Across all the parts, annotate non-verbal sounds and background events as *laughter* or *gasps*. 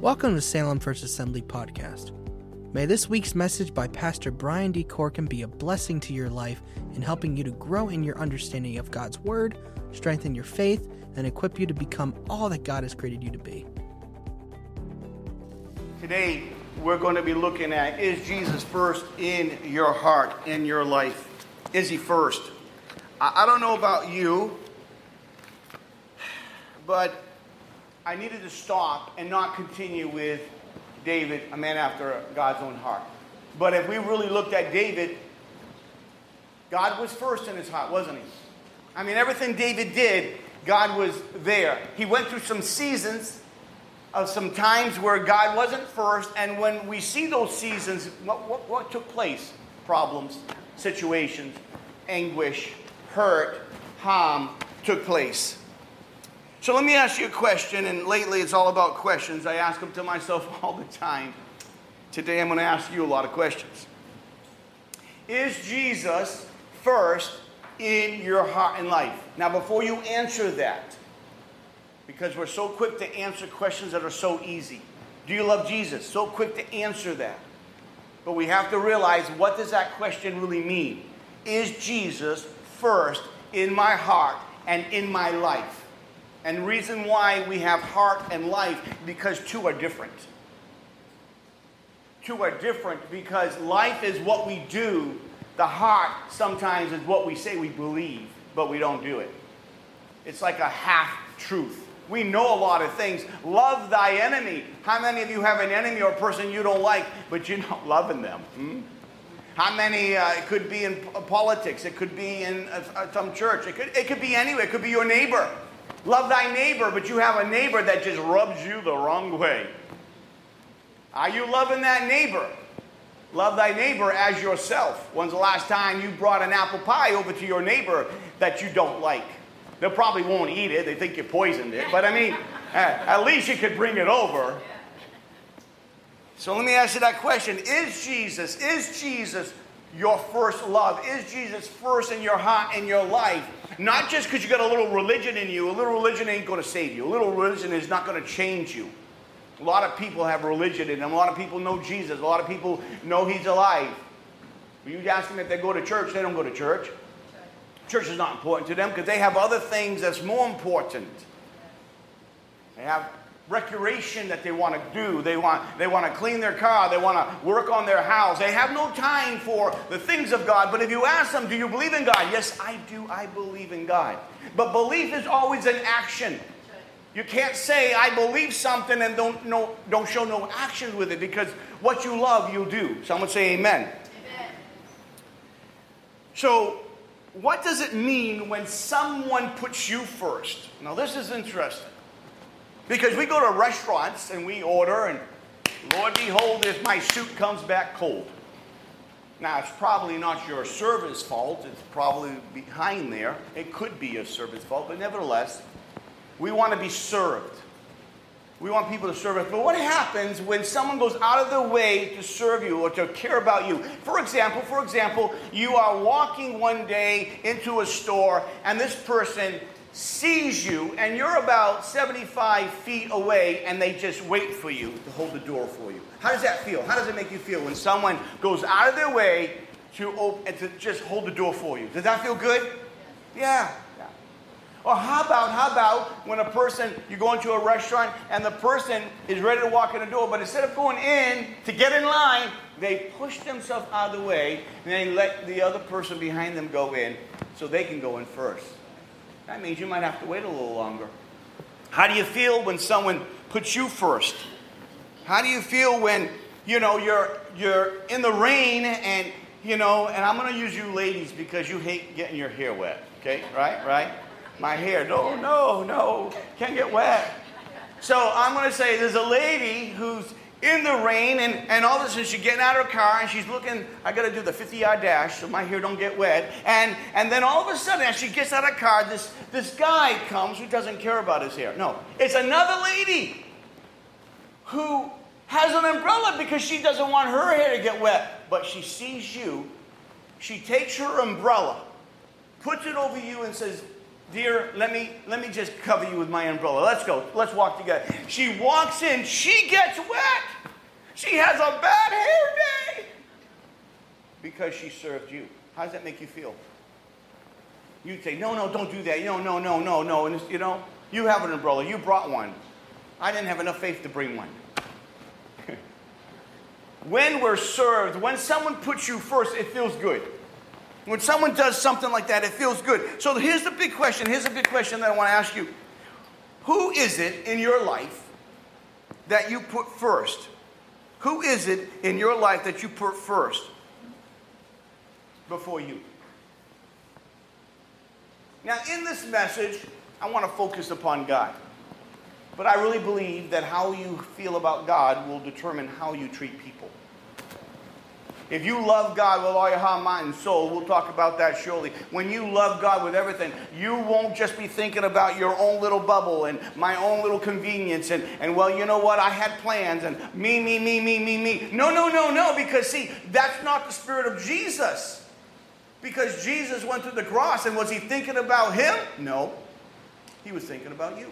Welcome to Salem First Assembly Podcast. May this week's message by Pastor Brian D. Corkin be a blessing to your life in helping you to grow in your understanding of God's Word, strengthen your faith, and equip you to become all that God has created you to be. Today, we're going to be looking at is Jesus first in your heart, in your life? Is he first? I, I don't know about you, but I needed to stop and not continue with David, a man after God's own heart. But if we really looked at David, God was first in his heart, wasn't he? I mean, everything David did, God was there. He went through some seasons of some times where God wasn't first, and when we see those seasons, what, what, what took place? Problems, situations, anguish, hurt, harm took place. So let me ask you a question, and lately it's all about questions. I ask them to myself *laughs* all the time. Today I'm going to ask you a lot of questions. Is Jesus first in your heart and life? Now, before you answer that, because we're so quick to answer questions that are so easy. Do you love Jesus? So quick to answer that. But we have to realize what does that question really mean? Is Jesus first in my heart and in my life? And reason why we have heart and life because two are different. Two are different because life is what we do. The heart sometimes is what we say we believe, but we don't do it. It's like a half truth. We know a lot of things. Love thy enemy. How many of you have an enemy or a person you don't like, but you're not *laughs* loving them? Hmm? How many? Uh, it could be in politics. It could be in uh, some church. It could, it could be anywhere. It could be your neighbor. Love thy neighbor, but you have a neighbor that just rubs you the wrong way. Are you loving that neighbor? Love thy neighbor as yourself. When's the last time you brought an apple pie over to your neighbor that you don't like? They probably won't eat it. They think you poisoned it. But I mean, at least you could bring it over. So let me ask you that question Is Jesus, is Jesus your first love? Is Jesus first in your heart and your life? Not just because you got a little religion in you. A little religion ain't going to save you. A little religion is not going to change you. A lot of people have religion in them. A lot of people know Jesus. A lot of people know He's alive. You ask them if they go to church, they don't go to church. Church is not important to them because they have other things that's more important. They have recreation that they want to do. They want, they want to clean their car. They want to work on their house. They have no time for the things of God. But if you ask them, Do you believe in God? Yes, I do. I believe in God. But belief is always an action. You can't say, I believe something and don't, no, don't show no action with it because what you love, you'll do. Someone say amen. amen. So, what does it mean when someone puts you first? Now, this is interesting. Because we go to restaurants and we order, and Lord behold, if my soup comes back cold. Now, it's probably not your server's fault. It's probably behind there. It could be your server's fault, but nevertheless, we want to be served. We want people to serve us. But what happens when someone goes out of their way to serve you or to care about you? For example, for example, you are walking one day into a store and this person sees you and you're about 75 feet away and they just wait for you to hold the door for you. How does that feel? How does it make you feel when someone goes out of their way to, open, to just hold the door for you? Does that feel good? Yeah. Or how about, how about when a person, you go into a restaurant and the person is ready to walk in the door, but instead of going in to get in line, they push themselves out of the way and they let the other person behind them go in so they can go in first. That means you might have to wait a little longer. How do you feel when someone puts you first? How do you feel when, you know, you're, you're in the rain and, you know, and I'm to use you ladies because you hate getting your hair wet, okay? Right? Right? my hair. No, no, no, can't get wet. So I'm to say there's a lady who's in the rain, and, and all of a sudden she's getting out of her car and she's looking, I got to do the 50 yard dash so my hair don't get wet. And, and then all of a sudden, as she gets out of the car, this, this guy comes who doesn't care about his hair. No, it's another lady who has an umbrella because she doesn't want her hair to get wet. But she sees you, she takes her umbrella, puts it over you, and says, Dear, let me let me just cover you with my umbrella. Let's go. Let's walk together. She walks in, she gets wet. She has a bad hair day because she served you. How does that make you feel? You'd say, no, no, don't do that. No, no, no, no, no. And you know, you have an umbrella. You brought one. I didn't have enough faith to bring one. *laughs* when we're served, when someone puts you first, it feels good. When someone does something like that, it feels good. So here's the big question. Here's a big question that I want to ask you. Who is it in your life that you put first? Who is it in your life that you put first before you? Now, in this message, I want to focus upon God. But I really believe that how you feel about God will determine how you treat people. If you love God with all your heart, mind, and soul, we'll talk about that shortly. When you love God with everything, you won't just be thinking about your own little bubble and my own little convenience and, and well, you know what, I had plans and me, me, me, me, me, me. No, no, no, no, because see, that's not the spirit of Jesus. Because Jesus went to the cross and was he thinking about him? No. He was thinking about you.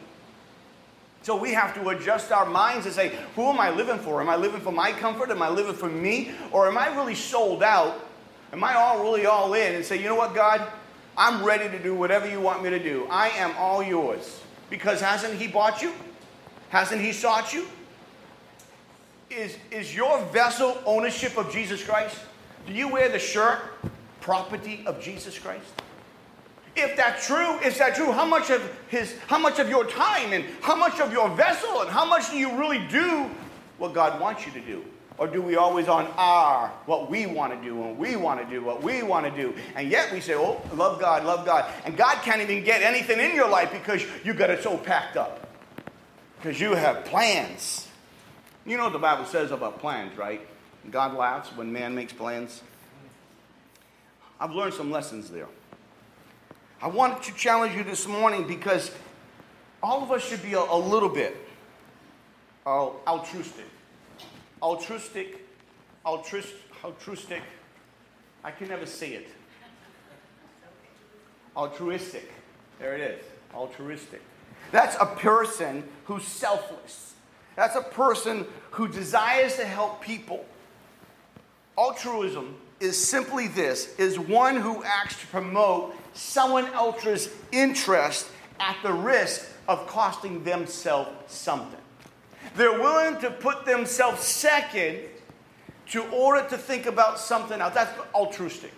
So we have to adjust our minds and say, who am I living for? Am I living for my comfort? Am I living for me? Or am I really sold out? Am I all really all in and say, you know what, God? I'm ready to do whatever you want me to do. I am all yours. Because hasn't He bought you? Hasn't He sought you? Is, is your vessel ownership of Jesus Christ? Do you wear the shirt property of Jesus Christ? If that's true, is that true? How much of his how much of your time and how much of your vessel and how much do you really do what God wants you to do? Or do we always on our what we want to do and we want to do what we want to do? And yet we say, Oh, love God, love God. And God can't even get anything in your life because you got it so packed up. Because you have plans. You know what the Bible says about plans, right? God laughs when man makes plans. I've learned some lessons there. I wanted to challenge you this morning because all of us should be a, a little bit uh, altruistic. Altruistic, altruist, altruistic. I can never say it. Altruistic. There it is. Altruistic. That's a person who's selfless. That's a person who desires to help people. Altruism is simply this is one who acts to promote someone else's interest at the risk of costing themselves something. They're willing to put themselves second to order to think about something else. That's altruistic.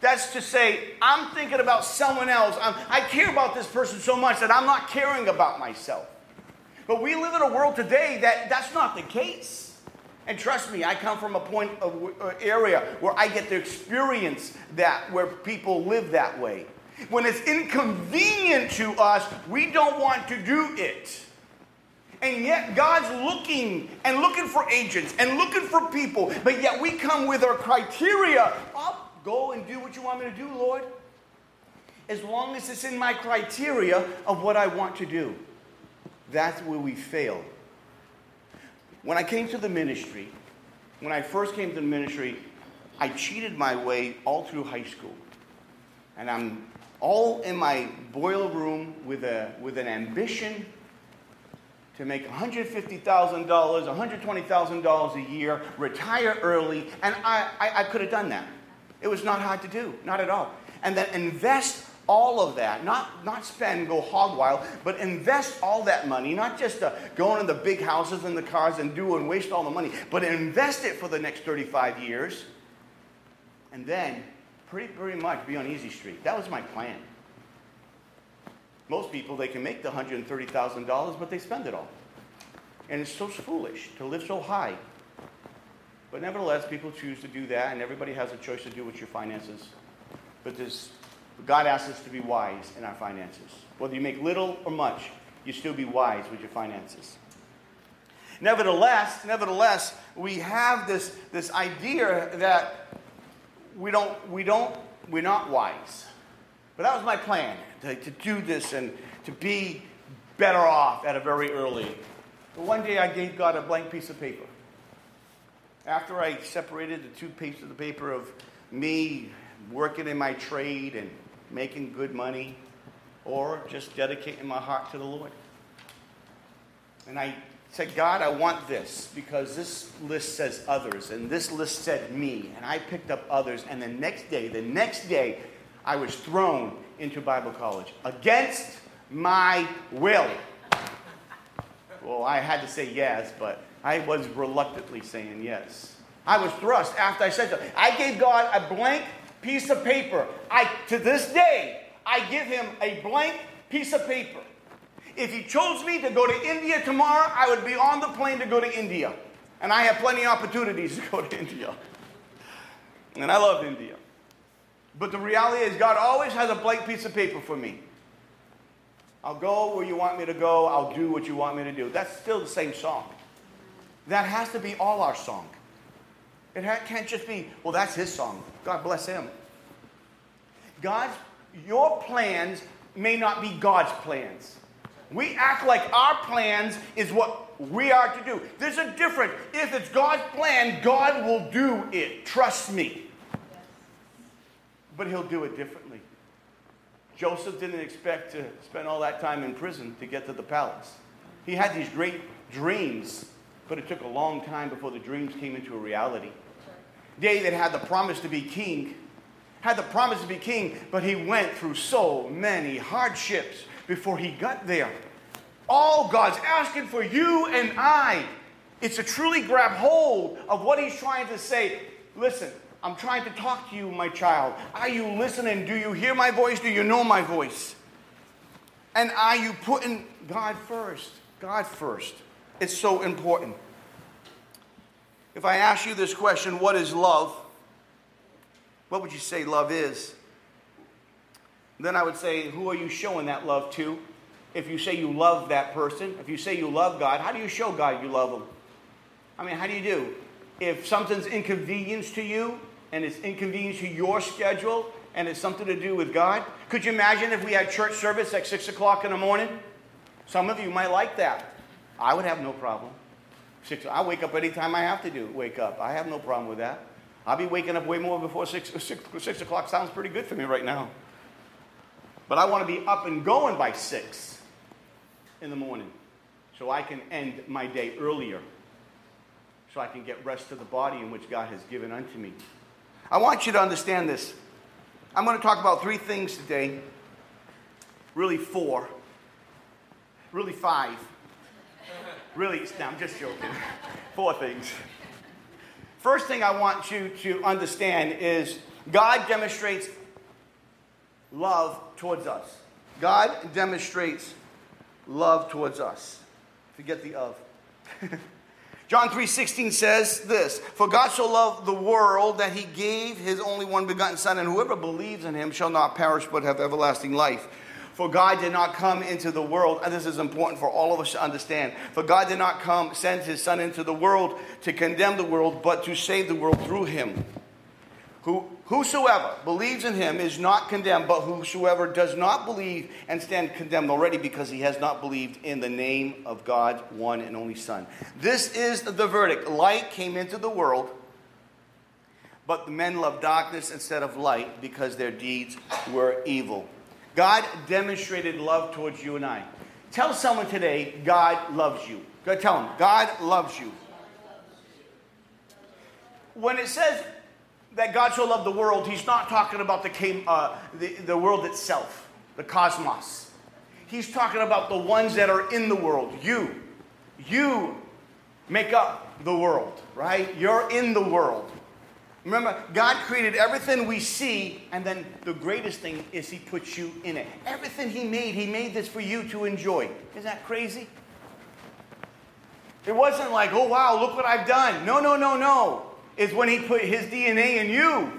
That's to say, I'm thinking about someone else. I'm, i care about this person so much that I'm not caring about myself. But we live in a world today that that's not the case. And trust me, I come from a point of uh, area where I get to experience that, where people live that way. When it's inconvenient to us, we don't want to do it. And yet God's looking and looking for agents and looking for people, but yet we come with our criteria. I'll go and do what you want me to do, Lord. As long as it's in my criteria of what I want to do. That's where we fail. When I came to the ministry, when I first came to the ministry, I cheated my way all through high school. And I'm all in my boiler room with, a, with an ambition to make $150,000, $120,000 a year, retire early, and I, I, I could have done that. It was not hard to do, not at all. And then invest all of that, not, not spend, go hog wild, but invest all that money, not just uh, going in the big houses and the cars and do and waste all the money, but invest it for the next 35 years, and then pretty, pretty much be on easy street. That was my plan. Most people, they can make the $130,000, but they spend it all. And it's so foolish to live so high. But nevertheless, people choose to do that, and everybody has a choice to do with your finances. But there's God asks us to be wise in our finances. Whether you make little or much, you still be wise with your finances. Nevertheless, nevertheless, we have this, this idea that we don't, we don't, we're not wise. But that was my plan, to, to do this and to be better off at a very early. But one day I gave God a blank piece of paper. After I separated the two pieces of the paper of me working in my trade and making good money, or just dedicating my heart to the Lord. And I said, God, I want this because this list says others, and this list said me. And I picked up others, and the next day, the next day, I was thrown into Bible college against my will. Well, I had to say yes, but I was reluctantly saying yes. I was thrust after I said so. I gave God a blank piece of paper. I to this day, I give him a blank piece of paper. If he chose me to go to India tomorrow, I would be on the plane to go to India. And I have plenty of opportunities *laughs* to go to India. And I love India. But the reality is, God always has a blank piece of paper for me. I'll go where you want me to go. I'll do what you want me to do. That's still the same song. That has to be all our song. It can't just be, well, that's his song. God bless him. God's, your plans may not be God's plans. We act like our plans is what we are to do. There's a difference. If it's God's plan, God will do it. Trust me. But he'll do it differently. Joseph didn't expect to spend all that time in prison to get to the palace. He had these great dreams, but it took a long time before the dreams came into a reality. David had the promise to be king, had the promise to be king, but he went through so many hardships before he got there. All God's asking for you and I. It's to truly grab hold of what he's trying to say. Listen, I'm trying to talk to you, my child. Are you listening? Do you hear my voice? Do you know my voice? And are you putting God first? God first. It's so important. If I ask you this question, what is love? What would you say love is? Then I would say, who are you showing that love to? If you say you love that person, if you say you love God, how do you show God you love Him? I mean, how do you do? If something's inconvenience to you and it's inconvenience to your schedule and it's something to do with God, could you imagine if we had church service at 6 o'clock in the morning? Some of you might like that. I would have no problem. Six, I wake up anytime I have to do wake up. I have no problem with that. I'll be waking up way more before six, six, six o'clock. Sounds pretty good for me right now. But I want to be up and going by six in the morning so I can end my day earlier, so I can get rest to the body in which God has given unto me. I want you to understand this. I'm going to talk about three things today, really four, really five. Really, no, I'm just joking. Four things. First thing I want you to understand is God demonstrates love towards us. God demonstrates love towards us. Forget the of. *laughs* John 3:16 says this, "For God so loved the world that he gave his only one begotten son, and whoever believes in him shall not perish but have everlasting life." For God did not come into the world, and this is important for all of us to understand. For God did not come, send his Son into the world to condemn the world, but to save the world through him. Who, whosoever believes in him is not condemned, but whosoever does not believe and stand condemned already because he has not believed in the name of God, one and only Son. This is the verdict. Light came into the world, but the men loved darkness instead of light because their deeds were evil. God demonstrated love towards you and I. Tell someone today, God loves you. Go tell them, God loves you. When it says that God so loved the world, he's not talking about the, uh, the, the world itself, the cosmos. He's talking about the ones that are in the world. You. You make up the world, right? You're in the world. Remember, God created everything we see, and then the greatest thing is He puts you in it. Everything He made, He made this for you to enjoy. Isn't that crazy? It wasn't like, oh wow, look what I've done. No, no, no, no. It's when He put His DNA in you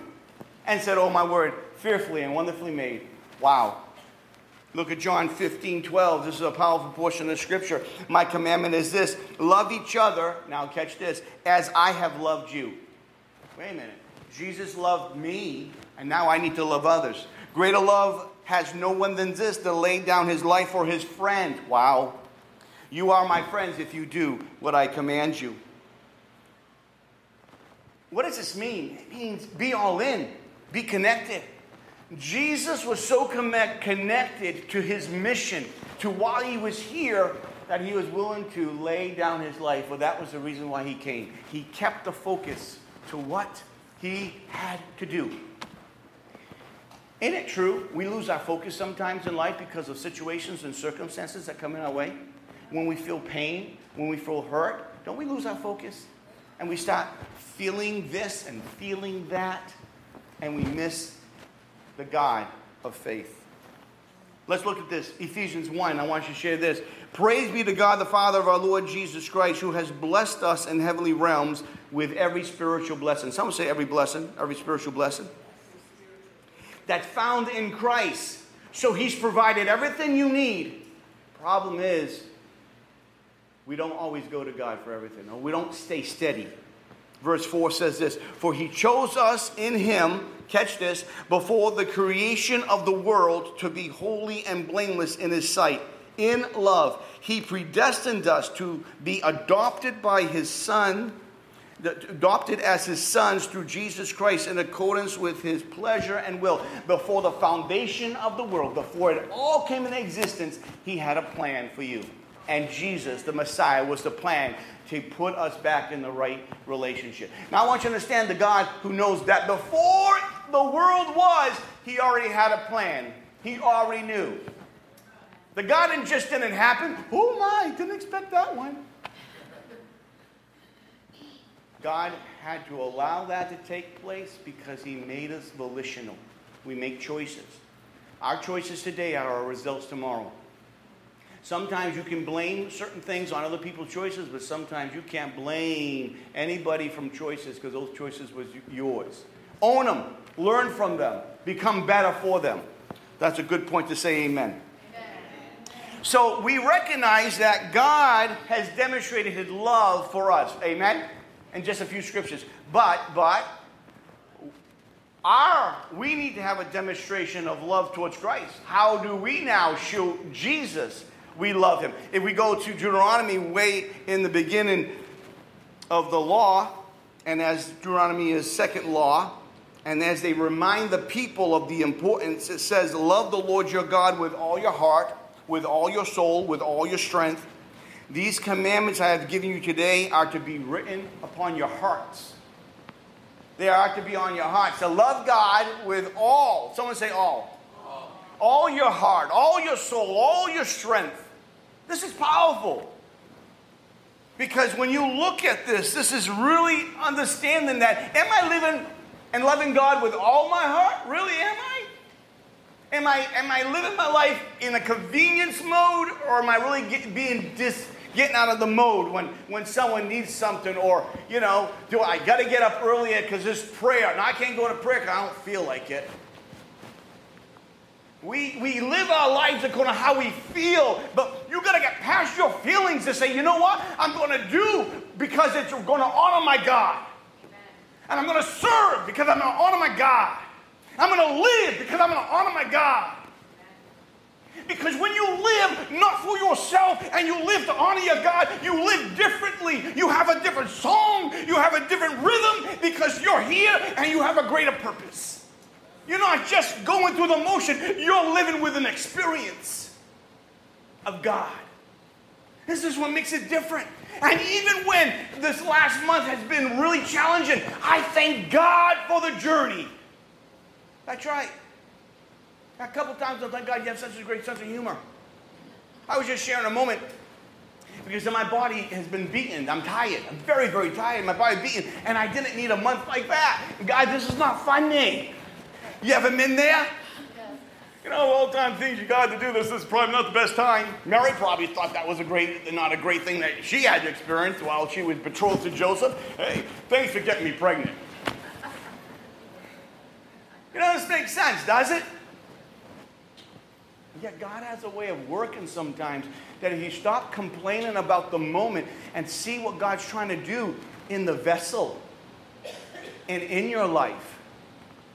and said, oh my word, fearfully and wonderfully made. Wow. Look at John 15, 12. This is a powerful portion of Scripture. My commandment is this love each other, now catch this, as I have loved you. Wait a minute. Jesus loved me, and now I need to love others. Greater love has no one than this to lay down his life for his friend. Wow. You are my friends if you do what I command you. What does this mean? It means be all in, be connected. Jesus was so connect, connected to his mission, to why he was here, that he was willing to lay down his life. Well, that was the reason why he came. He kept the focus to what he had to do. Isn't it true? We lose our focus sometimes in life because of situations and circumstances that come in our way. When we feel pain, when we feel hurt, don't we lose our focus? And we start feeling this and feeling that, and we miss the God of faith. Let's look at this. Ephesians 1. I want you to share this. Praise be to God, the Father of our Lord Jesus Christ, who has blessed us in heavenly realms with every spiritual blessing. Some say every blessing, every spiritual blessing. That's found in Christ. So he's provided everything you need. Problem is, we don't always go to God for everything. No, we don't stay steady. Verse 4 says this For he chose us in him, catch this, before the creation of the world to be holy and blameless in his sight. In love, he predestined us to be adopted by his son, adopted as his sons through Jesus Christ in accordance with his pleasure and will. Before the foundation of the world, before it all came into existence, he had a plan for you. And Jesus, the Messiah, was the plan to put us back in the right relationship. Now, I want you to understand the God who knows that before the world was, He already had a plan. He already knew. The God just didn't happen. Oh my, didn't expect that one. God had to allow that to take place because He made us volitional. We make choices. Our choices today are our results tomorrow. Sometimes you can blame certain things on other people's choices, but sometimes you can't blame anybody from choices because those choices was yours. Own them, learn from them, become better for them. That's a good point to say amen. So we recognize that God has demonstrated his love for us. Amen. And just a few scriptures. But but our we need to have a demonstration of love towards Christ. How do we now show Jesus we love him. If we go to Deuteronomy way in the beginning of the law, and as Deuteronomy is second law, and as they remind the people of the importance, it says, Love the Lord your God with all your heart, with all your soul, with all your strength. These commandments I have given you today are to be written upon your hearts. They are to be on your hearts. To love God with all, someone say all. All, all your heart, all your soul, all your strength. This is powerful. Because when you look at this, this is really understanding that am I living and loving God with all my heart? Really, am I? Am I, am I living my life in a convenience mode or am I really get, being dis, getting out of the mode when, when someone needs something or, you know, do I got to get up earlier because there's prayer and I can't go to prayer because I don't feel like it. We, we live our lives according to how we feel, but you got to get past your feelings to say, you know what? I'm going to do because it's going to honor my God. And I'm going to serve because I'm going to honor my God. I'm going to live because I'm going to honor my God. Because when you live not for yourself and you live to honor your God, you live differently. You have a different song, you have a different rhythm because you're here and you have a greater purpose. You're not just going through the motion, you're living with an experience of God. This is what makes it different. And even when this last month has been really challenging, I thank God for the journey. That's right. A couple times I thank God you have such a great sense of humor. I was just sharing a moment because my body has been beaten. I'm tired. I'm very, very tired. My body beaten. And I didn't need a month like that. God, this is not funny. You haven't been there? You know, all time things you got to do this. This is probably not the best time. Mary probably thought that was a great, not a great thing that she had to experience while she was betrothed to Joseph. Hey, thanks for getting me pregnant. You know, this makes sense, does it? Yet God has a way of working sometimes that if you stop complaining about the moment and see what God's trying to do in the vessel and in your life,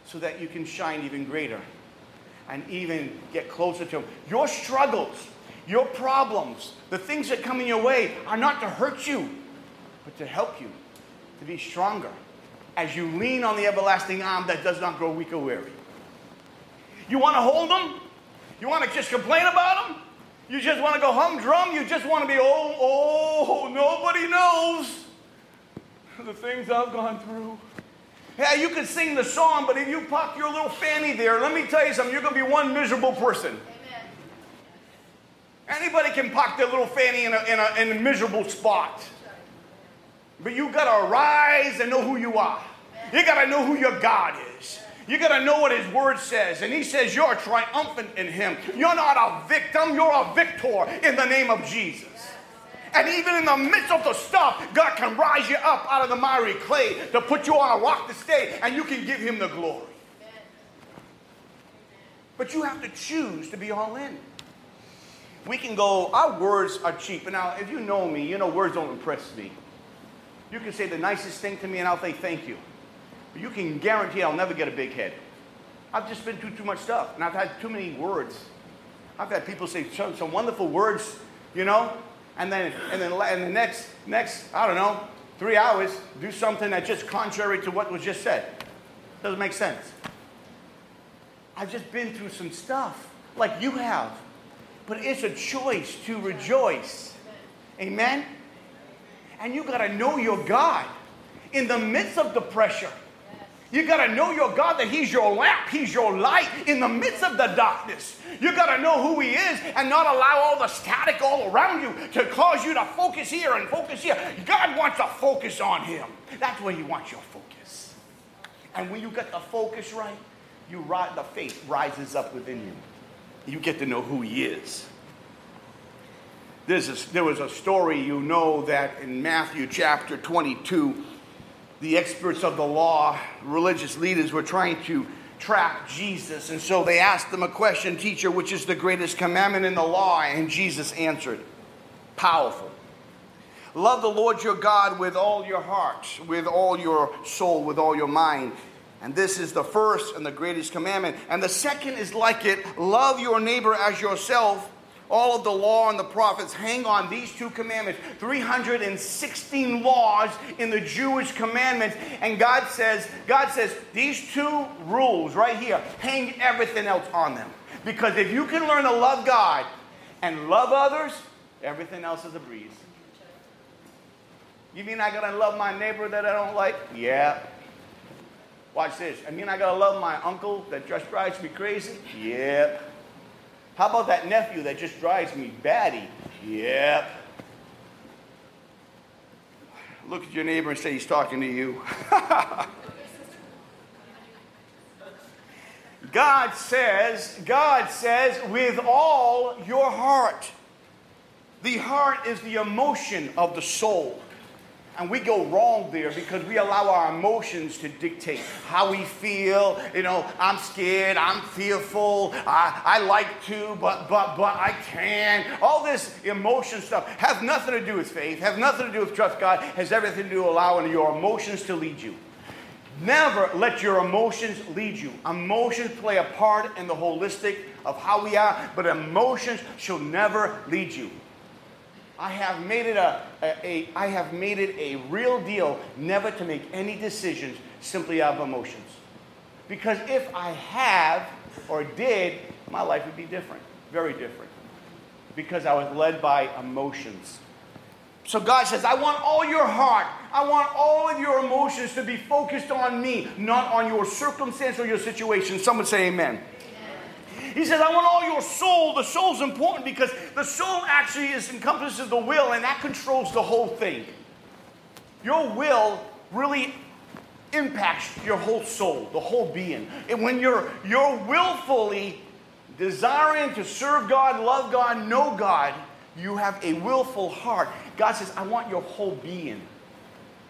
so that you can shine even greater and even get closer to Him. Your struggles, your problems, the things that come in your way are not to hurt you, but to help you to be stronger as you lean on the everlasting arm that does not grow weak or weary. You want to hold them? You want to just complain about them? You just want to go humdrum? You just want to be, oh, oh, nobody knows the things I've gone through. Yeah, you can sing the song, but if you pop your little fanny there, let me tell you something, you're going to be one miserable person. Amen. Anybody can pop their little fanny in a, in a, in a miserable spot. But you got to rise and know who you are. You got to know who your God is. You got to know what His Word says. And He says you're triumphant in Him. You're not a victim, you're a victor in the name of Jesus. And even in the midst of the stuff, God can rise you up out of the miry clay to put you on a rock to stay, and you can give Him the glory. But you have to choose to be all in. We can go, our words are cheap. Now, if you know me, you know words don't impress me. You can say the nicest thing to me, and I'll say thank you. But you can guarantee I'll never get a big head. I've just been through too much stuff, and I've had too many words. I've had people say some, some wonderful words, you know, and then and then in the next next I don't know three hours do something that's just contrary to what was just said. Doesn't make sense. I've just been through some stuff like you have, but it's a choice to rejoice. Amen. And you got to know your God in the midst of the pressure. You got to know your God that He's your lamp, He's your light in the midst of the darkness. You got to know who He is and not allow all the static all around you to cause you to focus here and focus here. God wants to focus on Him. That's where He wants your focus. And when you get the focus right, you ride, the faith rises up within you. You get to know who He is. There's a, there was a story you know that in Matthew chapter 22 the experts of the law, religious leaders, were trying to trap Jesus. And so they asked him a question Teacher, which is the greatest commandment in the law? And Jesus answered, Powerful. Love the Lord your God with all your heart, with all your soul, with all your mind. And this is the first and the greatest commandment. And the second is like it love your neighbor as yourself. All of the law and the prophets hang on these two commandments 316 laws in the Jewish commandments. And God says, God says, these two rules right here hang everything else on them. Because if you can learn to love God and love others, everything else is a breeze. You mean I gotta love my neighbor that I don't like? Yeah. Watch this. I mean I gotta love my uncle that just drives me crazy? Yeah. How about that nephew that just drives me batty? Yep. Look at your neighbor and say he's talking to you. *laughs* God says, God says, with all your heart. The heart is the emotion of the soul. And we go wrong there because we allow our emotions to dictate how we feel. You know, I'm scared, I'm fearful, I, I like to, but but but I can. All this emotion stuff has nothing to do with faith, has nothing to do with trust God, has everything to do with allowing your emotions to lead you. Never let your emotions lead you. Emotions play a part in the holistic of how we are, but emotions shall never lead you. I have made it a, a, a I have made it a real deal never to make any decisions simply out of emotions. Because if I have or did, my life would be different, very different. Because I was led by emotions. So God says, I want all your heart, I want all of your emotions to be focused on me, not on your circumstance or your situation. Someone say amen. He says, I want all your soul. The soul's important because the soul actually is encompasses the will and that controls the whole thing. Your will really impacts your whole soul, the whole being. And when you're you're willfully desiring to serve God, love God, know God, you have a willful heart. God says, I want your whole being.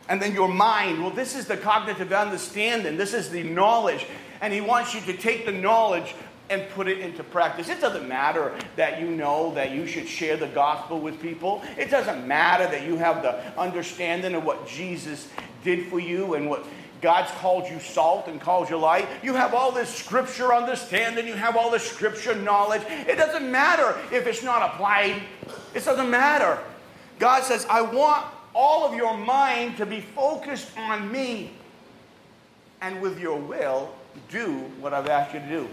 And then your mind, well, this is the cognitive understanding, this is the knowledge. And He wants you to take the knowledge and put it into practice. It doesn't matter that you know that you should share the gospel with people. It doesn't matter that you have the understanding of what Jesus did for you and what God's called you salt and called you light. You have all this scripture understanding, you have all this scripture knowledge. It doesn't matter if it's not applied, it doesn't matter. God says, I want all of your mind to be focused on me, and with your will, do what I've asked you to do.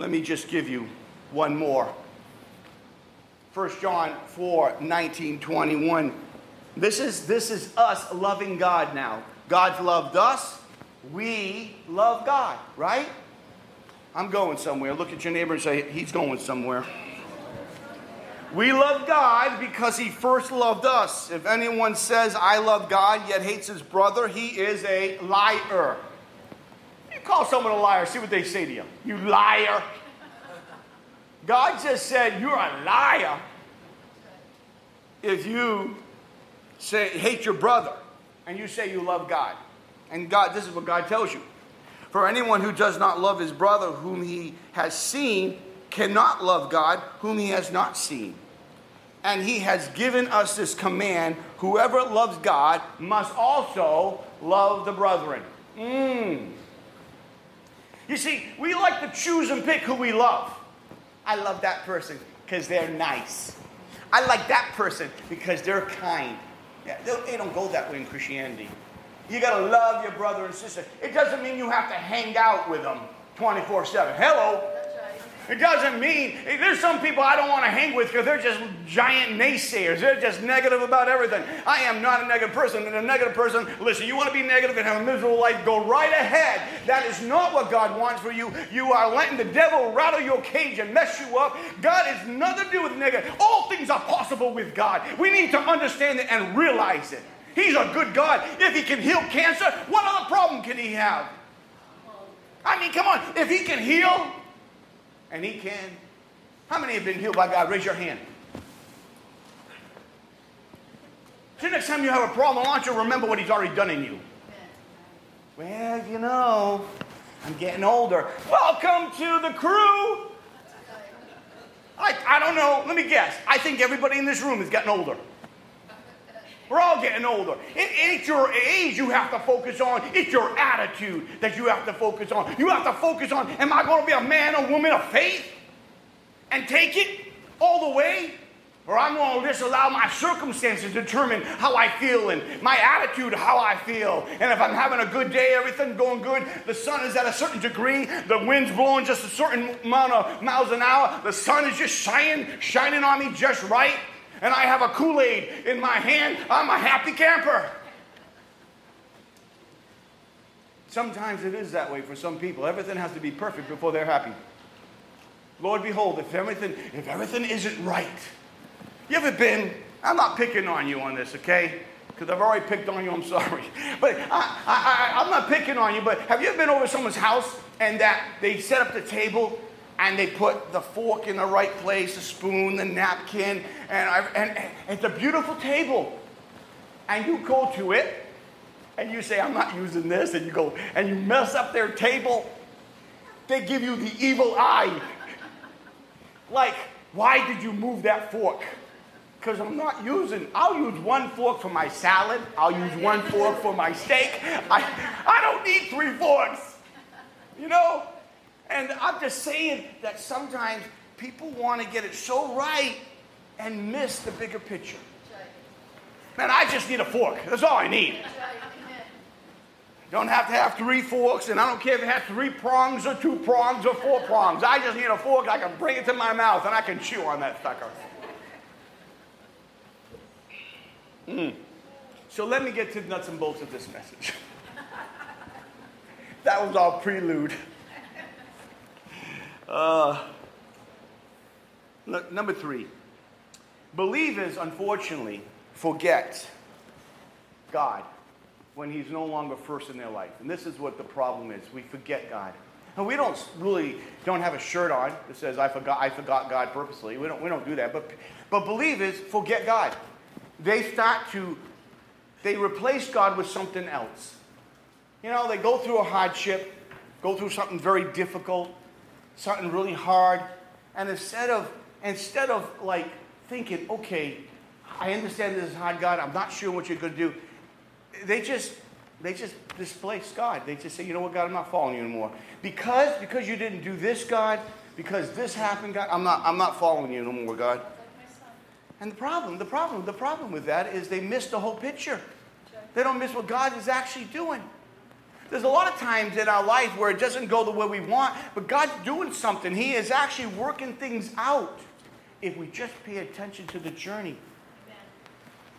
Let me just give you one more. 1 John 4 19, 21. This is, this is us loving God now. God's loved us. We love God, right? I'm going somewhere. Look at your neighbor and say, He's going somewhere. We love God because He first loved us. If anyone says, I love God, yet hates his brother, he is a liar. Call someone a liar, see what they say to you. You liar. God just said, You're a liar if you say hate your brother and you say you love God. And God, this is what God tells you. For anyone who does not love his brother whom he has seen cannot love God whom he has not seen. And he has given us this command whoever loves God must also love the brethren. Mm. You see, we like to choose and pick who we love. I love that person because they're nice. I like that person because they're kind. Yeah, they don't go that way in Christianity. You got to love your brother and sister. It doesn't mean you have to hang out with them 24 7. Hello. It doesn't mean, there's some people I don't want to hang with because they're just giant naysayers. They're just negative about everything. I am not a negative person. And a negative person, listen, you want to be negative and have a miserable life, go right ahead. That is not what God wants for you. You are letting the devil rattle your cage and mess you up. God has nothing to do with negative. All things are possible with God. We need to understand it and realize it. He's a good God. If he can heal cancer, what other problem can he have? I mean, come on. If he can heal, and he can. How many have been healed by God? Raise your hand. So next time you have a problem, I want you to remember what he's already done in you. Well, you know, I'm getting older. Welcome to the crew. I, I don't know. Let me guess. I think everybody in this room is getting older. We're all getting older. It ain't your age you have to focus on, it's your attitude that you have to focus on. You have to focus on am I going to be a man or woman of faith and take it all the way? Or I'm going to just allow my circumstances to determine how I feel and my attitude, how I feel. And if I'm having a good day, everything going good, the sun is at a certain degree, the wind's blowing just a certain amount of miles an hour, the sun is just shining, shining on me just right and I have a Kool Aid in my hand, I'm a happy camper. Sometimes it is that way for some people. Everything has to be perfect before they're happy. Lord, behold, if everything, if everything isn't right, you ever been? I'm not picking on you on this, okay? Because I've already picked on you. I'm *laughs* sorry, but I, I, I, I'm not picking on you. But have you ever been over someone's house and that they set up the table and they put the fork in the right place, the spoon, the napkin, and, I, and, and it's a beautiful table. And you go to it, and you say, I'm not using this, and you go, and you mess up their table. They give you the evil eye. like, why did you move that fork? Because I'm not using, I'll use one fork for my salad, I'll use one fork for my steak. I, I don't need three forks. You know? And I'm just saying that sometimes people want to get it so right and miss the bigger picture. Man, I just need a fork. That's all I need. Don't have to have three forks, and I don't care if it has three prongs or two prongs or four prongs. I just need a fork. I can bring it to my mouth and I can chew on that sucker. Mm. So let me get to the nuts and bolts of this message. *laughs* that was all prelude. Uh, look, number three, believers unfortunately forget God when He's no longer first in their life. And this is what the problem is. We forget God. And we don't really don't have a shirt on that says I forgot I forgot God purposely. We don't we don't do that. But but believers forget God. They start to they replace God with something else. You know, they go through a hardship, go through something very difficult, something really hard, and instead of instead of like thinking, okay, I understand this is hard, God, I'm not sure what you're going to do, they just they just displace God. They just say, you know what, God, I'm not following you anymore because because you didn't do this, God, because this happened, God, I'm not I'm not following you no more, God. And the problem, the problem, the problem with that is they miss the whole picture. They don't miss what God is actually doing. There's a lot of times in our life where it doesn't go the way we want, but God's doing something. He is actually working things out if we just pay attention to the journey.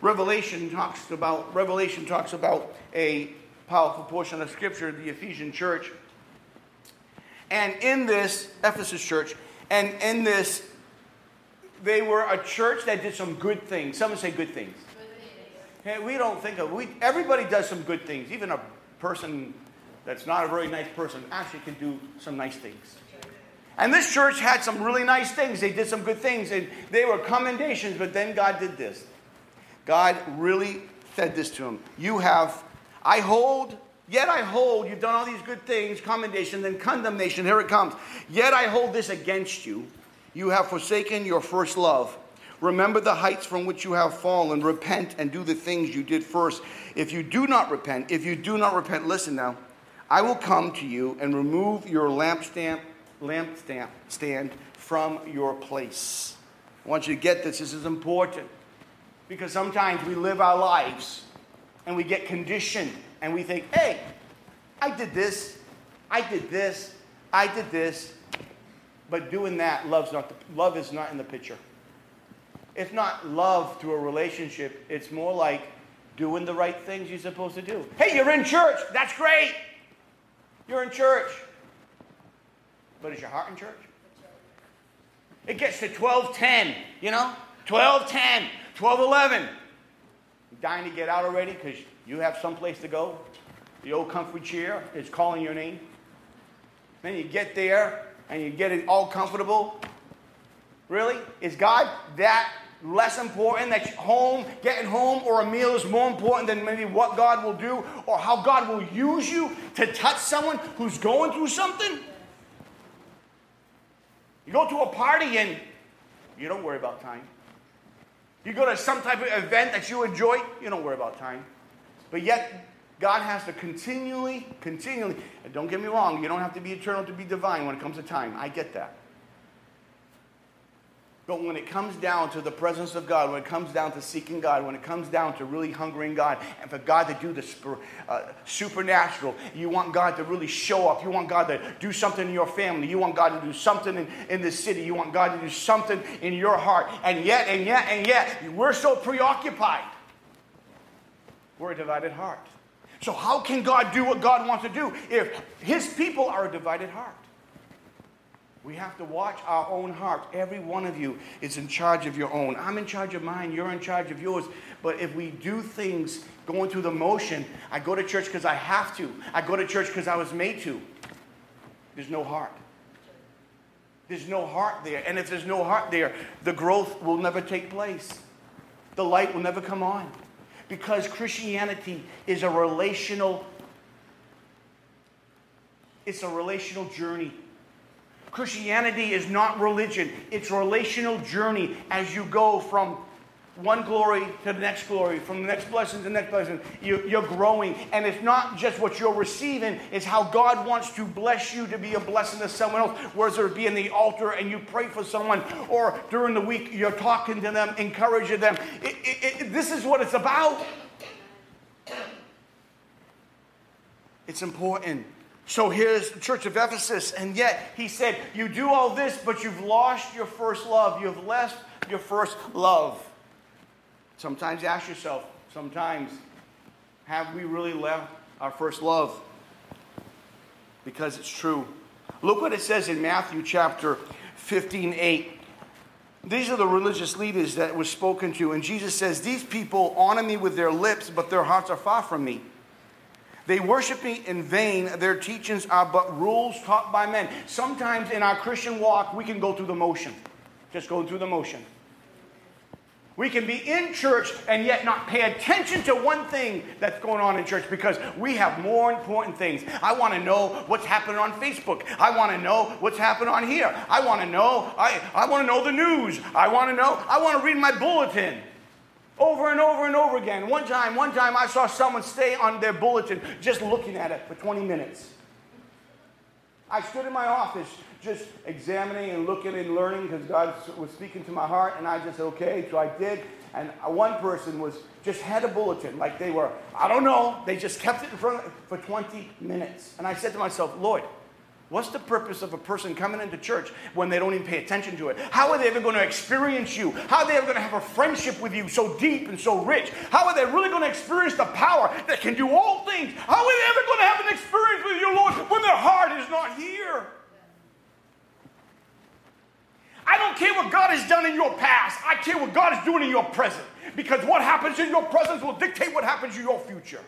Revelation talks about Revelation talks about a powerful portion of scripture, the Ephesian church. And in this Ephesus church, and in this, they were a church that did some good things. Someone say good things. Hey, we don't think of we everybody does some good things. Even a person that's not a very nice person actually can do some nice things. And this church had some really nice things. They did some good things, and they were commendations, but then God did this. God really said this to him. You have, I hold, yet I hold, you've done all these good things, commendation, then condemnation. Here it comes. Yet I hold this against you. You have forsaken your first love. Remember the heights from which you have fallen. Repent and do the things you did first. If you do not repent, if you do not repent, listen now. I will come to you and remove your lampstand, lampstand stand from your place. I want you to get this. This is important. Because sometimes we live our lives and we get conditioned and we think, hey, I did this, I did this, I did this. But doing that, love's not the, love is not in the picture. It's not love to a relationship. It's more like doing the right things you're supposed to do. Hey, you're in church. That's great. You're in church. But is your heart in church? It gets to 1210, you know? 1210. 12 11. Dying to get out already because you have someplace to go. The old comfy chair is calling your name. Then you get there and you get it all comfortable. Really? Is God that less important that home, getting home or a meal is more important than maybe what God will do or how God will use you to touch someone who's going through something? You go to a party and you don't worry about time. You go to some type of event that you enjoy, you don't worry about time. But yet, God has to continually, continually, and don't get me wrong, you don't have to be eternal to be divine when it comes to time. I get that. But when it comes down to the presence of God, when it comes down to seeking God, when it comes down to really hungering God, and for God to do the uh, supernatural, you want God to really show up. You want God to do something in your family. You want God to do something in, in the city. You want God to do something in your heart. And yet, and yet, and yet, we're so preoccupied. We're a divided heart. So, how can God do what God wants to do if His people are a divided heart? We have to watch our own heart. Every one of you is in charge of your own. I'm in charge of mine. You're in charge of yours. But if we do things going through the motion, I go to church because I have to. I go to church because I was made to. There's no heart. There's no heart there. And if there's no heart there, the growth will never take place. The light will never come on. Because Christianity is a relational it's a relational journey. Christianity is not religion, it's a relational journey as you go from one glory to the next glory, from the next blessing to the next blessing. You, are growing. And it's not just what you're receiving, it's how God wants to bless you to be a blessing to someone else. Whether it be in the altar and you pray for someone, or during the week you're talking to them, encouraging them. It, it, it, this is what it's about. It's important. So here's the church of Ephesus, and yet he said, You do all this, but you've lost your first love. You've left your first love. Sometimes ask yourself, sometimes, have we really left our first love? Because it's true. Look what it says in Matthew chapter 15 8. These are the religious leaders that was spoken to, and Jesus says, These people honor me with their lips, but their hearts are far from me. They worship me in vain. Their teachings are but rules taught by men. Sometimes in our Christian walk, we can go through the motion. Just go through the motion. We can be in church and yet not pay attention to one thing that's going on in church because we have more important things. I want to know what's happening on Facebook. I want to know what's happening on here. I want to know I, I want to know the news. I want to know I want to read my bulletin. Over and over and over again. One time, one time I saw someone stay on their bulletin just looking at it for 20 minutes. I stood in my office just examining and looking and learning because God was speaking to my heart, and I just said, okay, so I did. And uh, one person was just had a bulletin, like they were, I don't know, they just kept it in front of for 20 minutes. And I said to myself, Lord, What's the purpose of a person coming into church when they don't even pay attention to it? How are they ever going to experience you? How are they ever going to have a friendship with you so deep and so rich? How are they really going to experience the power that can do all things? How are they ever going to have an experience with you, Lord, when their heart is not here? I don't care what God has done in your past. I care what God is doing in your present. Because what happens in your present will dictate what happens in your future.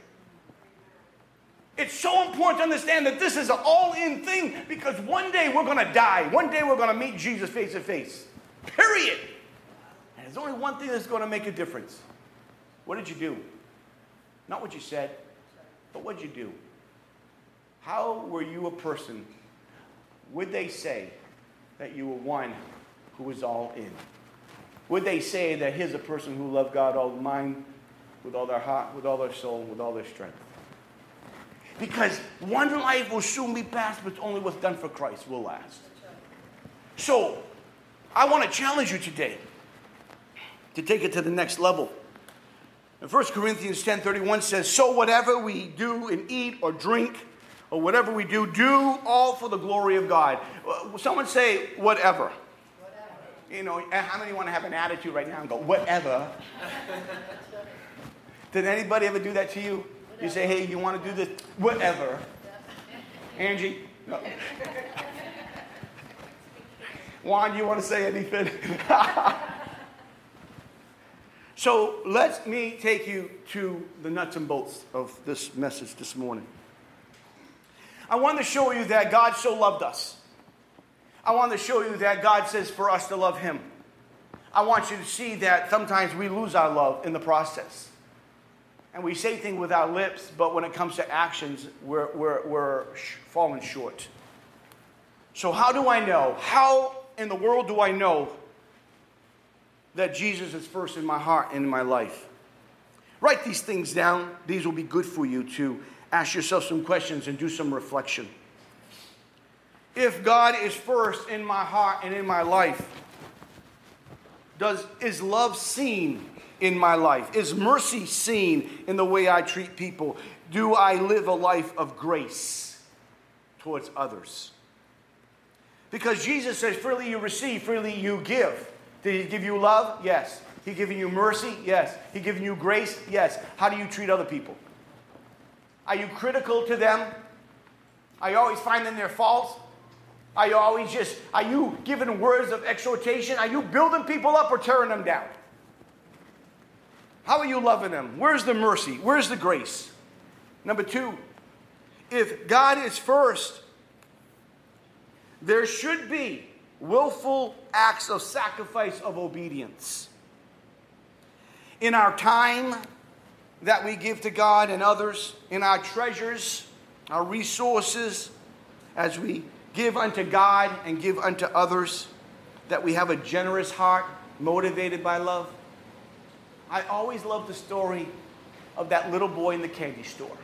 It's so important to understand that this is an all in thing because one day we're going to die. One day we're going to meet Jesus face to face. Period. And there's only one thing that's going to make a difference. What did you do? Not what you said, but what did you do? How were you a person? Would they say that you were one who was all in? Would they say that here's a person who loved God all the mind, with all their heart, with all their soul, with all their strength? Because one life will soon be past, but only what's done for Christ will last. So, I want to challenge you today to take it to the next level. And 1 Corinthians 10:31 says, "So whatever we do and eat or drink or whatever we do, do all for the glory of God." Uh, someone say whatever. whatever. You know, how many want to have an attitude right now and go whatever? *laughs* Did anybody ever do that to you? You say, hey, you want to do this? Whatever. Angie? No. Juan, you want to say anything? *laughs* so let me take you to the nuts and bolts of this message this morning. I want to show you that God so loved us. I want to show you that God says for us to love Him. I want you to see that sometimes we lose our love in the process. And we say things with our lips, but when it comes to actions, we're, we're, we're falling short. So, how do I know? How in the world do I know that Jesus is first in my heart and in my life? Write these things down. These will be good for you to ask yourself some questions and do some reflection. If God is first in my heart and in my life, does is love seen in my life? Is mercy seen in the way I treat people? Do I live a life of grace towards others? Because Jesus says, freely you receive, freely you give. Did he give you love? Yes. He giving you mercy? Yes. He giving you grace? Yes. How do you treat other people? Are you critical to them? Are you always finding their faults? Are you always just, are you giving words of exhortation? Are you building people up or tearing them down? How are you loving them? Where's the mercy? Where's the grace? Number two, if God is first, there should be willful acts of sacrifice of obedience. In our time that we give to God and others, in our treasures, our resources, as we give unto God and give unto others, that we have a generous heart motivated by love. I always love the story of that little boy in the candy store.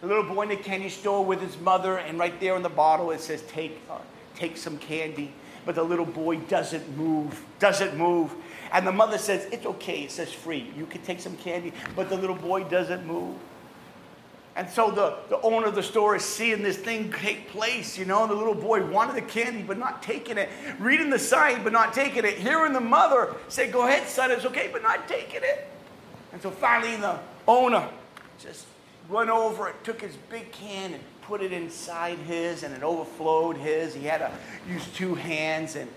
The little boy in the candy store with his mother, and right there on the bottle it says, Take, uh, take some candy. But the little boy doesn't move, doesn't move. And the mother says, It's okay, it says free. You can take some candy. But the little boy doesn't move. And so the, the owner of the store is seeing this thing take place. You know, the little boy wanted the candy but not taking it, reading the sign but not taking it, hearing the mother say, Go ahead, son, it's okay, but not taking it. And so finally the owner just went over and took his big can and put it inside his, and it overflowed his. He had to use two hands, and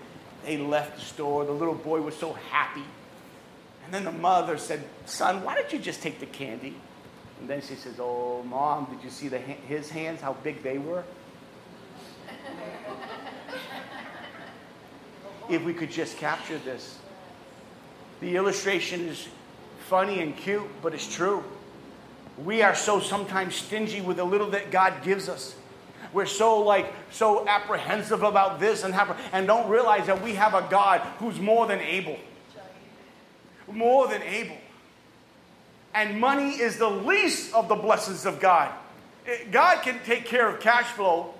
they left the store. The little boy was so happy. And then the mother said, Son, why don't you just take the candy? And then she says, Oh, mom, did you see the, his hands, how big they were? if we could just capture this. The illustration is funny and cute, but it's true. We are so sometimes stingy with the little that God gives us. We're so like so apprehensive about this and have, and don't realize that we have a God who's more than able. More than able and money is the least of the blessings of God. Eh, God can take care of cash flow.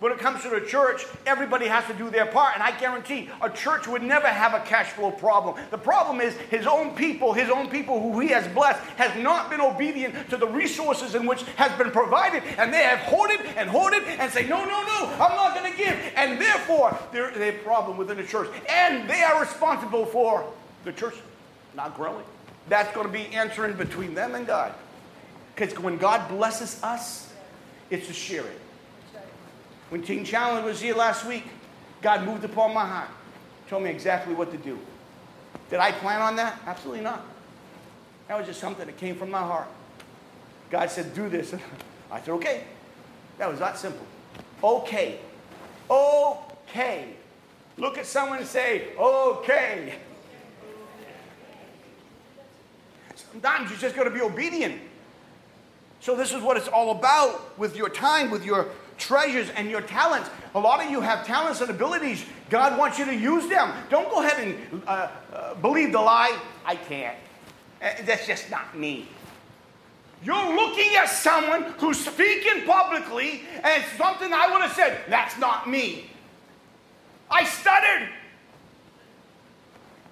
when it comes to the church, everybody has to do their part. And I guarantee a church would never have a cash flow problem. The problem is his own people, his own people who he has blessed, has not been obedient to the resources in which has been provided. And they have hoarded and hoarded and say, no, no, no, I'm not going to give. And therefore, there's a problem within the church. And they are responsible for the church not growing. That's going to be answering between them and God. Because when God blesses us, it's to share it. When Teen Chandler was here last week, God moved upon my heart, told me exactly what to do. Did I plan on that? Absolutely not. That was just something that came from my heart. God said, do this. *laughs* I said, okay. That was that simple. Okay. Okay. Look at someone and say, okay. Sometimes you just got to be obedient. So, this is what it's all about with your time, with your treasures and your talents. A lot of you have talents and abilities. God wants you to use them. Don't go ahead and uh, uh, believe the lie. I can't. Uh, that's just not me. You're looking at someone who's speaking publicly, and something I would have said, that's not me. I stuttered.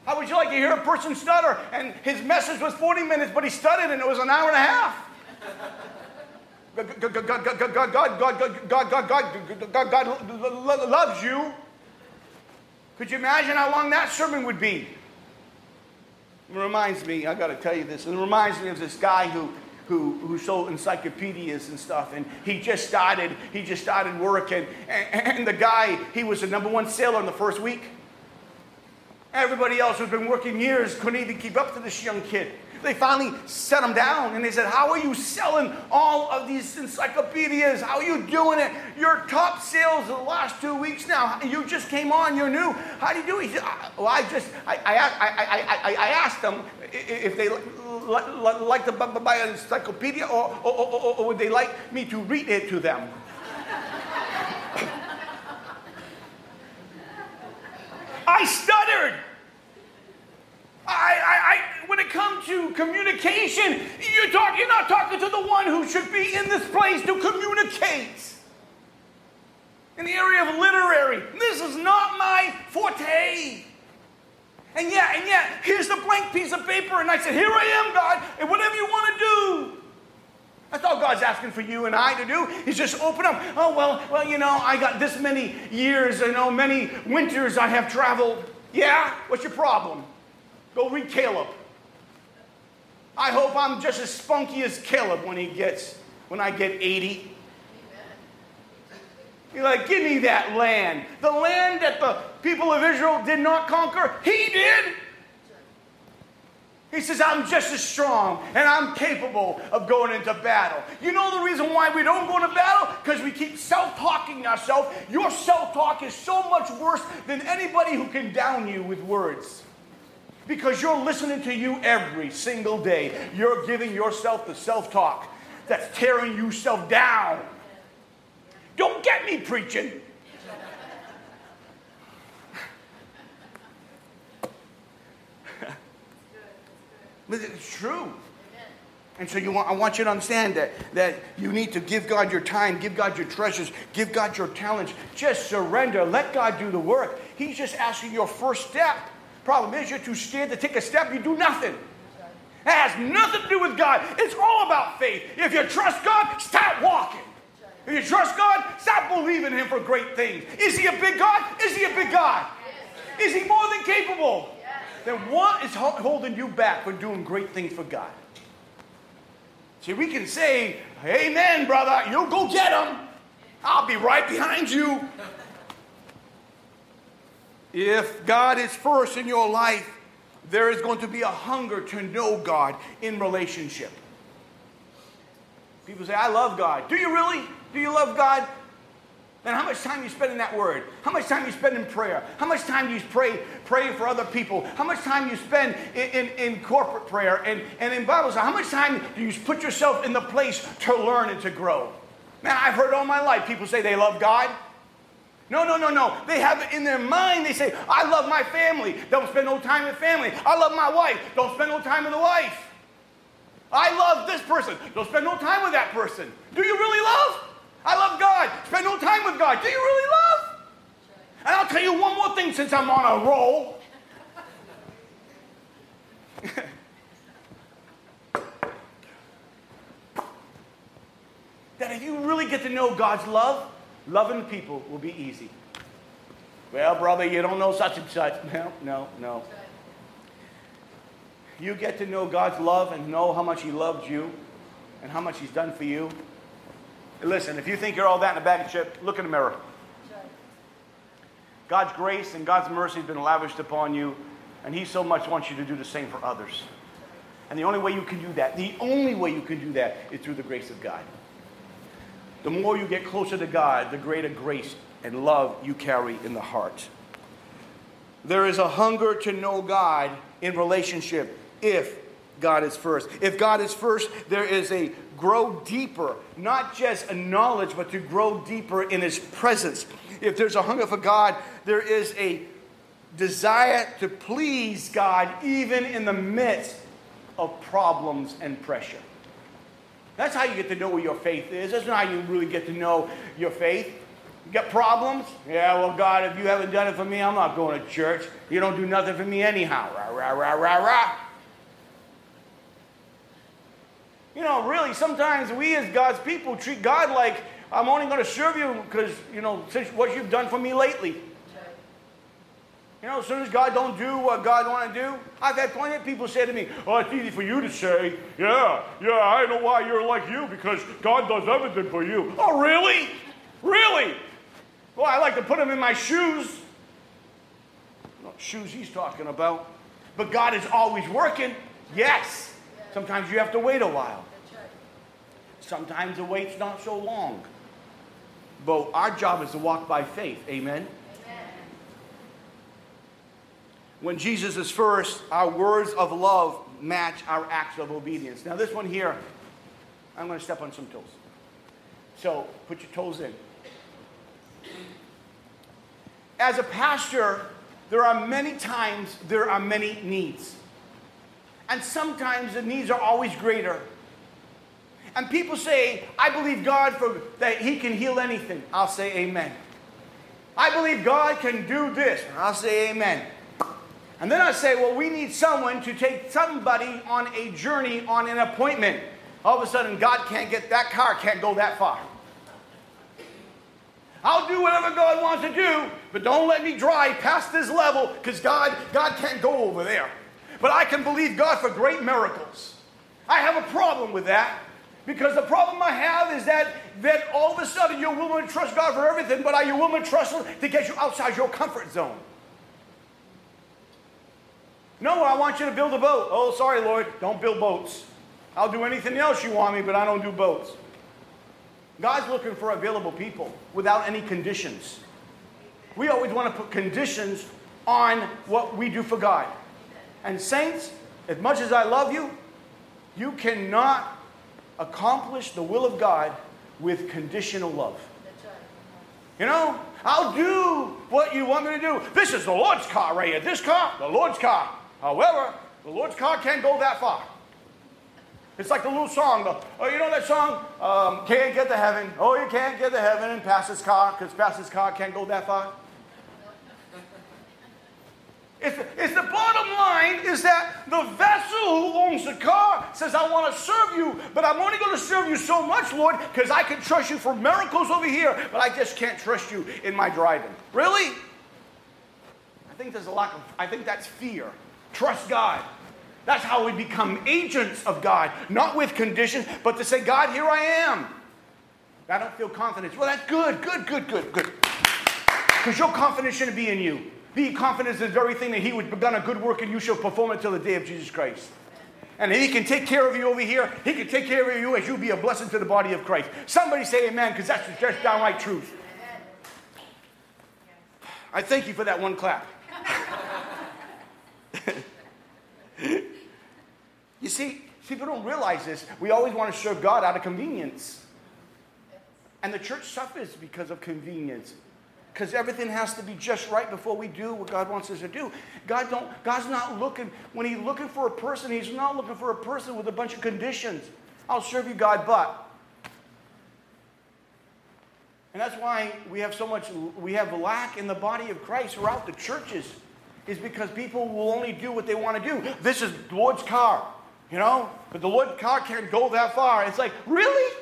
How would you like to hear a person stutter and his message was 40 minutes, but he stuttered and it was an hour and a half? God, God, God, God, God, God, God, God, God, God, God loves you. Could you imagine how long that sermon would be? It reminds me, I got to tell you this, it reminds me of this guy who, who, who sold encyclopedias and stuff, and he just started, he just started working, and, and the guy, he was the number one seller in the first week. Everybody else who's been working years couldn't even keep up to this young kid. They finally set him down and they said, How are you selling all of these encyclopedias? How are you doing it? Your top sales the last two weeks now. You just came on, you're new. How do you do it? Said, well, I just, I, I, I, I, I asked them if they like to buy an encyclopedia or, or, or, or would they like me to read it to them. *laughs* I stuttered. I, I, I, when it comes to communication, you're, talk, you're not talking to the one who should be in this place to communicate. In the area of literary, this is not my forte. And yet, and yet, here's the blank piece of paper, and I said, Here I am, God, and whatever you want to do. That's all God's asking for you and I to do is just open up. Oh, well, well, you know, I got this many years, you know, many winters I have traveled. Yeah? What's your problem? Go read Caleb. I hope I'm just as spunky as Caleb when he gets, when I get 80. You're like, give me that land. The land that the people of Israel did not conquer, he did. He says, I'm just as strong and I'm capable of going into battle. You know the reason why we don't go into battle? Because we keep self talking ourselves. Your self talk is so much worse than anybody who can down you with words because you're listening to you every single day. You're giving yourself the self talk that's tearing yourself down. Don't get me preaching. *laughs* it's true. And so you want, I want you to understand that, that you need to give God your time, give God your treasures, give God your talents. Just surrender. Let God do the work. He's just asking your first step. Problem is, you're too scared to take a step, you do nothing. It has nothing to do with God. It's all about faith. If you trust God, start walking. If you trust God, stop believing Him for great things. Is He a big God? Is He a big God? Is He more than capable? Then what is holding you back from doing great things for God? See, we can say, Amen, brother, you go get Him. I'll be right behind you. If God is first in your life, there is going to be a hunger to know God in relationship. People say, I love God. Do you really? Do you love God? Then how much time you spend in that word? How much time you spend in prayer? How much time do you pray praying for other people? How much time you spend in, in, in corporate prayer and, and in Bible study? How much time do you put yourself in the place to learn and to grow? Man, I've heard all my life people say they love God. No, no, no, no. They have it in their mind. They say, I love my family. Don't spend no time with family. I love my wife. Don't spend no time with the wife. I love this person. Don't spend no time with that person. Do you really love? I love God. Spend no time with God. Do you really love? And I'll tell you one more thing since I'm on a roll. *laughs* that if you really get to know God's love, loving people will be easy. Well, brother, you don't know such and such. *laughs* No, no, no. You get to know God's love and know how much He loved you and how much He's done for you. Listen, if you think you're all that in a bag of chips, look in the mirror. God's grace and God's mercy has been lavished upon you, and He so much wants you to do the same for others. And the only way you can do that, the only way you can do that is through the grace of God. The more you get closer to God, the greater grace and love you carry in the heart. There is a hunger to know God in relationship if God is first. If God is first, there is a grow deeper, not just a knowledge, but to grow deeper in His presence. If there's a hunger for God, there is a desire to please God even in the midst of problems and pressure. That's how you get to know where your faith is. That's not how you really get to know your faith. You got problems? Yeah, well, God, if you haven't done it for me, I'm not going to church. You don't do nothing for me anyhow. Rah, rah, rah, rah, rah. You know, really, sometimes we as God's people treat God like, I'm only going to serve you because, you know, since what you've done for me lately. You know, as soon as God don't do what God want to do, I've had plenty of people say to me, "Oh, it's easy for you to say, yeah, yeah, I know why you're like you because God does everything for you." Oh, really? Really? Well, I like to put them in my shoes. Not shoes he's talking about. But God is always working. Yes. Sometimes you have to wait a while. Sometimes the wait's not so long. But our job is to walk by faith. Amen. When Jesus is first, our words of love match our acts of obedience. Now, this one here, I'm going to step on some toes. So, put your toes in. As a pastor, there are many times there are many needs. And sometimes the needs are always greater. And people say, I believe God for that He can heal anything. I'll say amen. I believe God can do this. I'll say amen. And then I say, well, we need someone to take somebody on a journey, on an appointment. All of a sudden, God can't get that car, can't go that far. I'll do whatever God wants to do, but don't let me drive past this level because God, God can't go over there. But I can believe God for great miracles. I have a problem with that because the problem I have is that, that all of a sudden you're willing to trust God for everything, but are you willing to trust Him to get you outside your comfort zone? No, I want you to build a boat. Oh, sorry, Lord, don't build boats. I'll do anything else you want me, but I don't do boats. God's looking for available people without any conditions. We always want to put conditions on what we do for God. And, saints, as much as I love you, you cannot accomplish the will of God with conditional love. You know, I'll do what you want me to do. This is the Lord's car right here. This car, the Lord's car. However, the Lord's car can't go that far. It's like the little song. The, oh, you know that song? Um, can't get to heaven. Oh, you can't get to heaven and pass his car because pass his car can't go that far. It's, it's the bottom line is that the vessel who owns the car says, I want to serve you, but I'm only going to serve you so much, Lord, because I can trust you for miracles over here, but I just can't trust you in my driving. Really? I think there's a lack of, I think that's fear. Trust God. That's how we become agents of God, not with conditions, but to say, God, here I am. I don't feel confidence. Well, that's good, good, good, good, good. Because your confidence shouldn't be in you. Be confident in the very thing that He would begun a good work and you shall perform it till the day of Jesus Christ. And He can take care of you over here. He can take care of you as you be a blessing to the body of Christ. Somebody say amen, because that's just downright truth. I thank you for that one clap. *laughs* you see, people don't realize this. We always want to serve God out of convenience. And the church suffers because of convenience. Because everything has to be just right before we do what God wants us to do. God don't, God's not looking, when He's looking for a person, He's not looking for a person with a bunch of conditions. I'll serve you, God, but. And that's why we have so much, we have lack in the body of Christ throughout the churches, is because people will only do what they want to do. This is the Lord's car, you know? But the Lord's car can't go that far. It's like, really?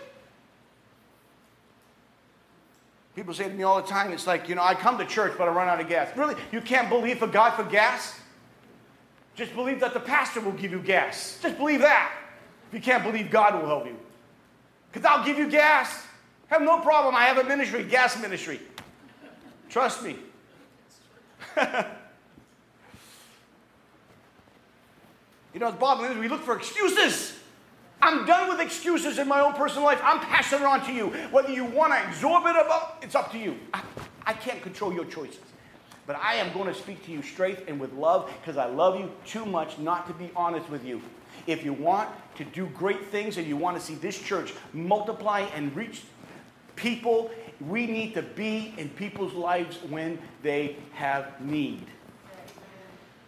People say to me all the time, it's like, you know, I come to church, but I run out of gas. Really? You can't believe for God for gas? Just believe that the pastor will give you gas. Just believe that. If you can't believe God will help you. Because I'll give you gas. Have no problem. I have a ministry, gas ministry. Trust me. *laughs* you know, the bottom is we look for excuses. I'm done with excuses in my own personal life. I'm passing it on to you. Whether you want to absorb it about, it's up to you. I, I can't control your choices. But I am going to speak to you straight and with love because I love you too much not to be honest with you. If you want to do great things and you want to see this church multiply and reach people, we need to be in people's lives when they have need.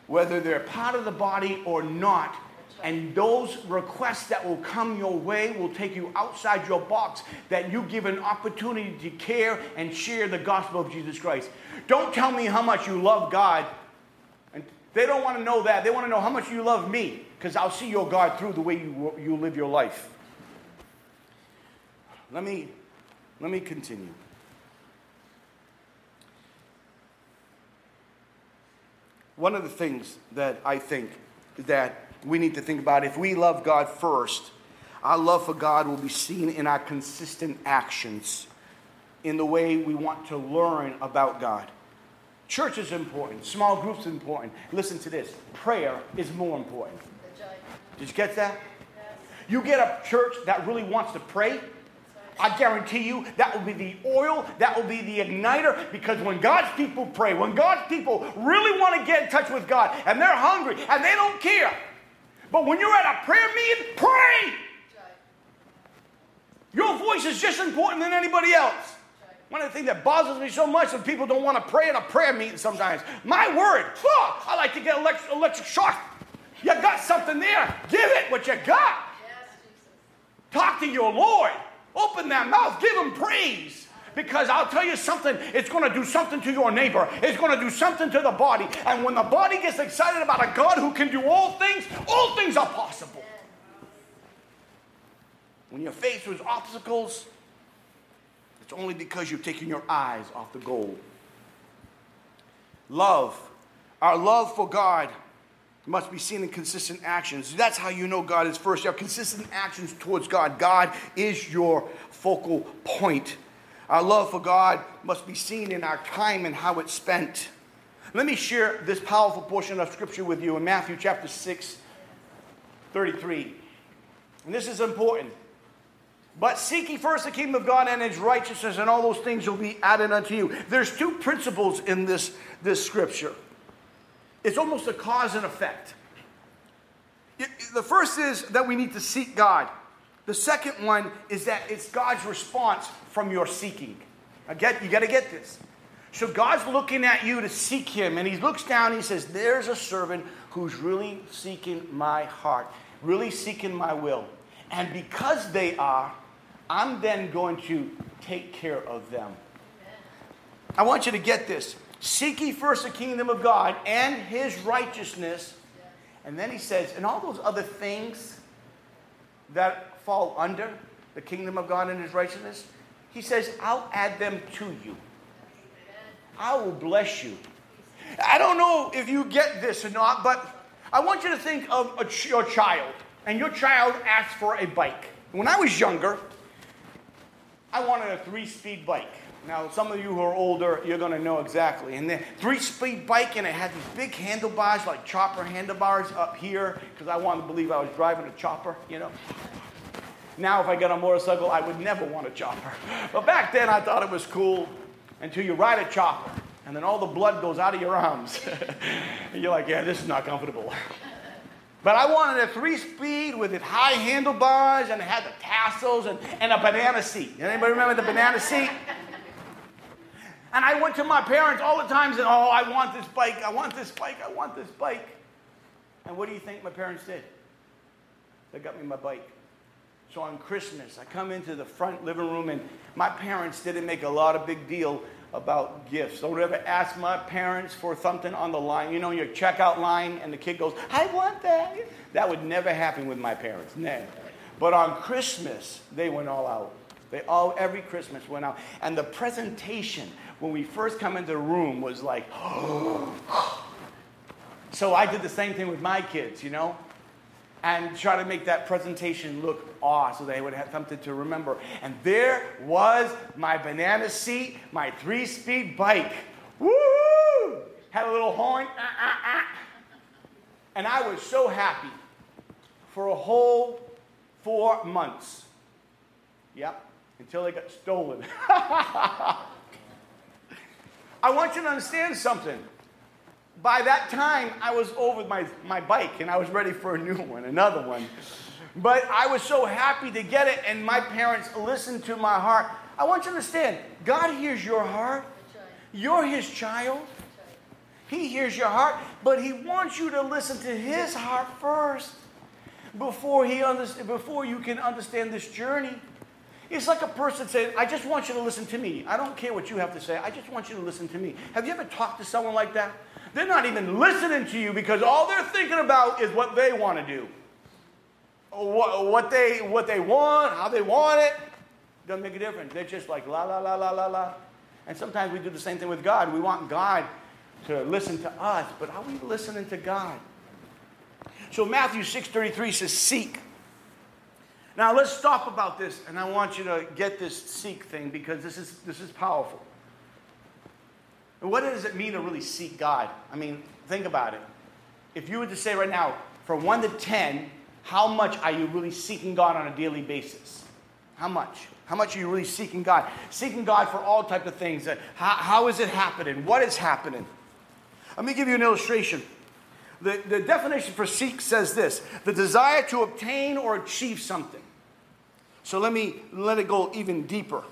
Whether they're part of the body or not, and those requests that will come your way will take you outside your box, that you give an opportunity to care and share the gospel of Jesus Christ. Don't tell me how much you love God. And they don't want to know that. They want to know how much you love me, because I'll see your God through the way you, you live your life. Let me, let me continue. One of the things that I think that we need to think about if we love God first, our love for God will be seen in our consistent actions, in the way we want to learn about God. Church is important, small groups is important. Listen to this prayer is more important. Did you get that? You get a church that really wants to pray, I guarantee you that will be the oil, that will be the igniter. Because when God's people pray, when God's people really want to get in touch with God and they're hungry and they don't care, but when you're at a prayer meeting, pray. Your voice is just important than anybody else. One of the things that bothers me so much is people don't want to pray in a prayer meeting sometimes. My word, oh, I like to get electric, electric shock. You got something there. Give it what you got. Talk to your Lord. Open that mouth. Give him praise. Because I'll tell you something, it's going to do something to your neighbor. It's going to do something to the body. And when the body gets excited about a God who can do all things, all things are possible. When you're faced with obstacles, it's only because you've taken your eyes off the goal. Love, our love for God must be seen in consistent actions. That's how you know God is first. You have consistent actions towards God. God is your focal point. Our love for God must be seen in our time and how it's spent. Let me share this powerful portion of scripture with you in Matthew chapter 6, 33. And this is important. But seek ye first the kingdom of God and his righteousness, and all those things will be added unto you. There's two principles in this, this scripture. It's almost a cause and effect. The first is that we need to seek God. The second one is that it's God's response from your seeking. Get, you got to get this. So God's looking at you to seek Him, and He looks down and He says, There's a servant who's really seeking my heart, really seeking my will. And because they are, I'm then going to take care of them. I want you to get this. Seek ye first the kingdom of God and His righteousness. And then He says, and all those other things that fall under the kingdom of God and his righteousness? He says, I'll add them to you. I will bless you. I don't know if you get this or not, but I want you to think of a, your child, and your child asks for a bike. When I was younger, I wanted a three speed bike. Now, some of you who are older, you're going to know exactly. And the three speed bike, and it had these big handlebars, like chopper handlebars up here, because I wanted to believe I was driving a chopper, you know. Now, if I get a motorcycle, I would never want a chopper. *laughs* But back then, I thought it was cool until you ride a chopper and then all the blood goes out of your arms. *laughs* and you're like, yeah, this is not comfortable. *laughs* But I wanted a three speed with it high handlebars and it had the tassels and, and a banana seat. Anybody remember the banana seat? And I went to my parents all the time and said, Oh, I want this bike, I want this bike, I want this bike. And what do you think my parents did? They got me my bike. So on Christmas, I come into the front living room, and my parents didn't make a lot of big deal about gifts. Don't ever ask my parents for something on the line. You know, your checkout line, and the kid goes, I want that. That would never happen with my parents, never. But on Christmas, they went all out. They all, every Christmas went out. And the presentation, when we first come into the room, was like, *gasps* so I did the same thing with my kids, you know? and try to make that presentation look awe so they would have something to remember. And there was my banana seat, my three speed bike. Woo! Had a little horn. Ah, ah, ah. And I was so happy for a whole four months. Yep, until it got stolen. *laughs* I want you to understand something by that time, I was over my, my bike and I was ready for a new *laughs* one, another one. But I was so happy to get it, and my parents listened to my heart. I want you to understand God hears your heart. You're His child. He hears your heart, but He wants you to listen to His heart first before, he under, before you can understand this journey. It's like a person saying, I just want you to listen to me. I don't care what you have to say. I just want you to listen to me. Have you ever talked to someone like that? They're not even listening to you because all they're thinking about is what they want to do. What, what, they, what they want, how they want it. Doesn't make a difference. They're just like la, la, la, la, la, la. And sometimes we do the same thing with God. We want God to listen to us, but are we listening to God? So Matthew 6.33 says, seek. Now let's stop about this, and I want you to get this seek thing because this is, this is powerful. What does it mean to really seek God? I mean, think about it. If you were to say right now, from 1 to 10, how much are you really seeking God on a daily basis? How much? How much are you really seeking God? Seeking God for all types of things. Uh, how, how is it happening? What is happening? Let me give you an illustration. The, the definition for seek says this the desire to obtain or achieve something. So let me let it go even deeper.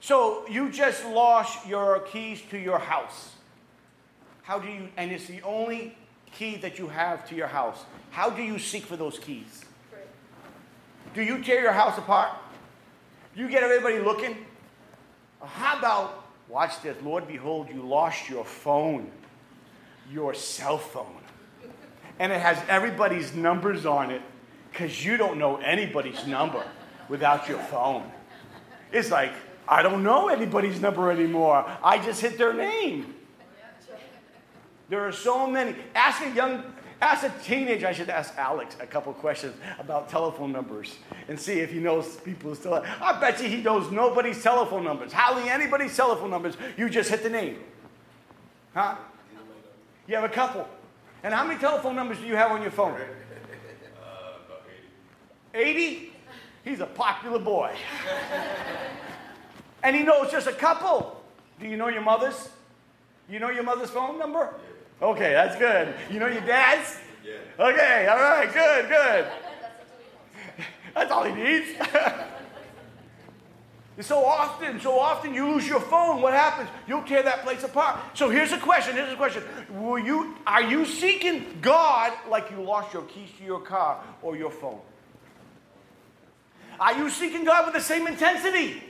So you just lost your keys to your house. How do you, and it's the only key that you have to your house. How do you seek for those keys? Do you tear your house apart? Do you get everybody looking? Uh, how about, watch this, Lord, behold, you lost your phone, your cell phone. And it has everybody's numbers on it because you don't know anybody's number without your phone. It's like, I don't know anybody's number anymore. I just hit their name. There are so many. Ask a young, ask a teenager. I should ask Alex a couple questions about telephone numbers and see if he knows people still. I bet you he knows nobody's telephone numbers. Hardly anybody's telephone numbers. You just hit the name. Huh? You have a couple. And how many telephone numbers do you have on your phone? Uh, about 80. 80? He's a popular boy. And he knows just a couple. Do you know your mother's? You know your mother's phone number? Yeah. Okay, that's good. You know your dad's? Yeah. Okay, all right, good, good. That's all he needs. *laughs* so often, so often you lose your phone. What happens? You'll tear that place apart. So here's a question. Here's a question. Will you are you seeking God like you lost your keys to your car or your phone? Are you seeking God with the same intensity?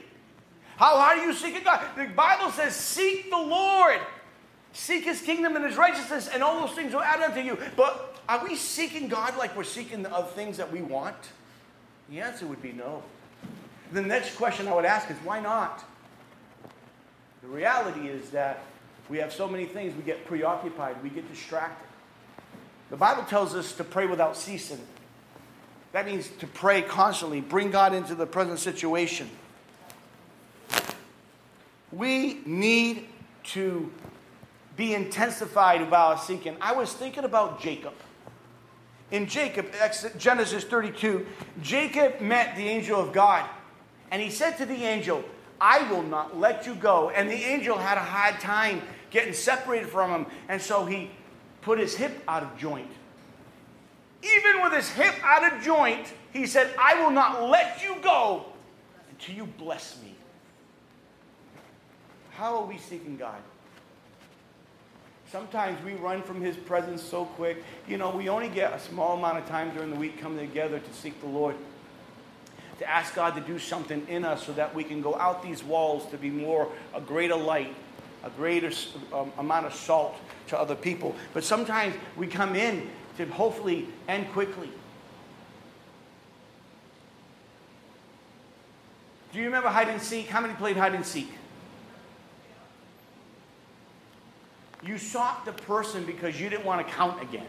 How hard are you seeking God? The Bible says, Seek the Lord. Seek his kingdom and his righteousness, and all those things will add unto you. But are we seeking God like we're seeking the other things that we want? The answer would be no. The next question I would ask is, why not? The reality is that we have so many things, we get preoccupied, we get distracted. The Bible tells us to pray without ceasing. That means to pray constantly, bring God into the present situation. We need to be intensified about seeking. I was thinking about Jacob. In Jacob, Genesis 32, Jacob met the angel of God, and he said to the angel, I will not let you go. And the angel had a hard time getting separated from him, and so he put his hip out of joint. Even with his hip out of joint, he said, I will not let you go until you bless me. How are we seeking God? Sometimes we run from His presence so quick. You know, we only get a small amount of time during the week coming together to seek the Lord. to ask God to do something in us so that we can go out these walls to be more a greater light, a greater um, amount of salt to other people. But sometimes we come in hopefully end quickly. Do you remember hide and seek? How many played hide and seek? You sought the person because you didn't want to count again.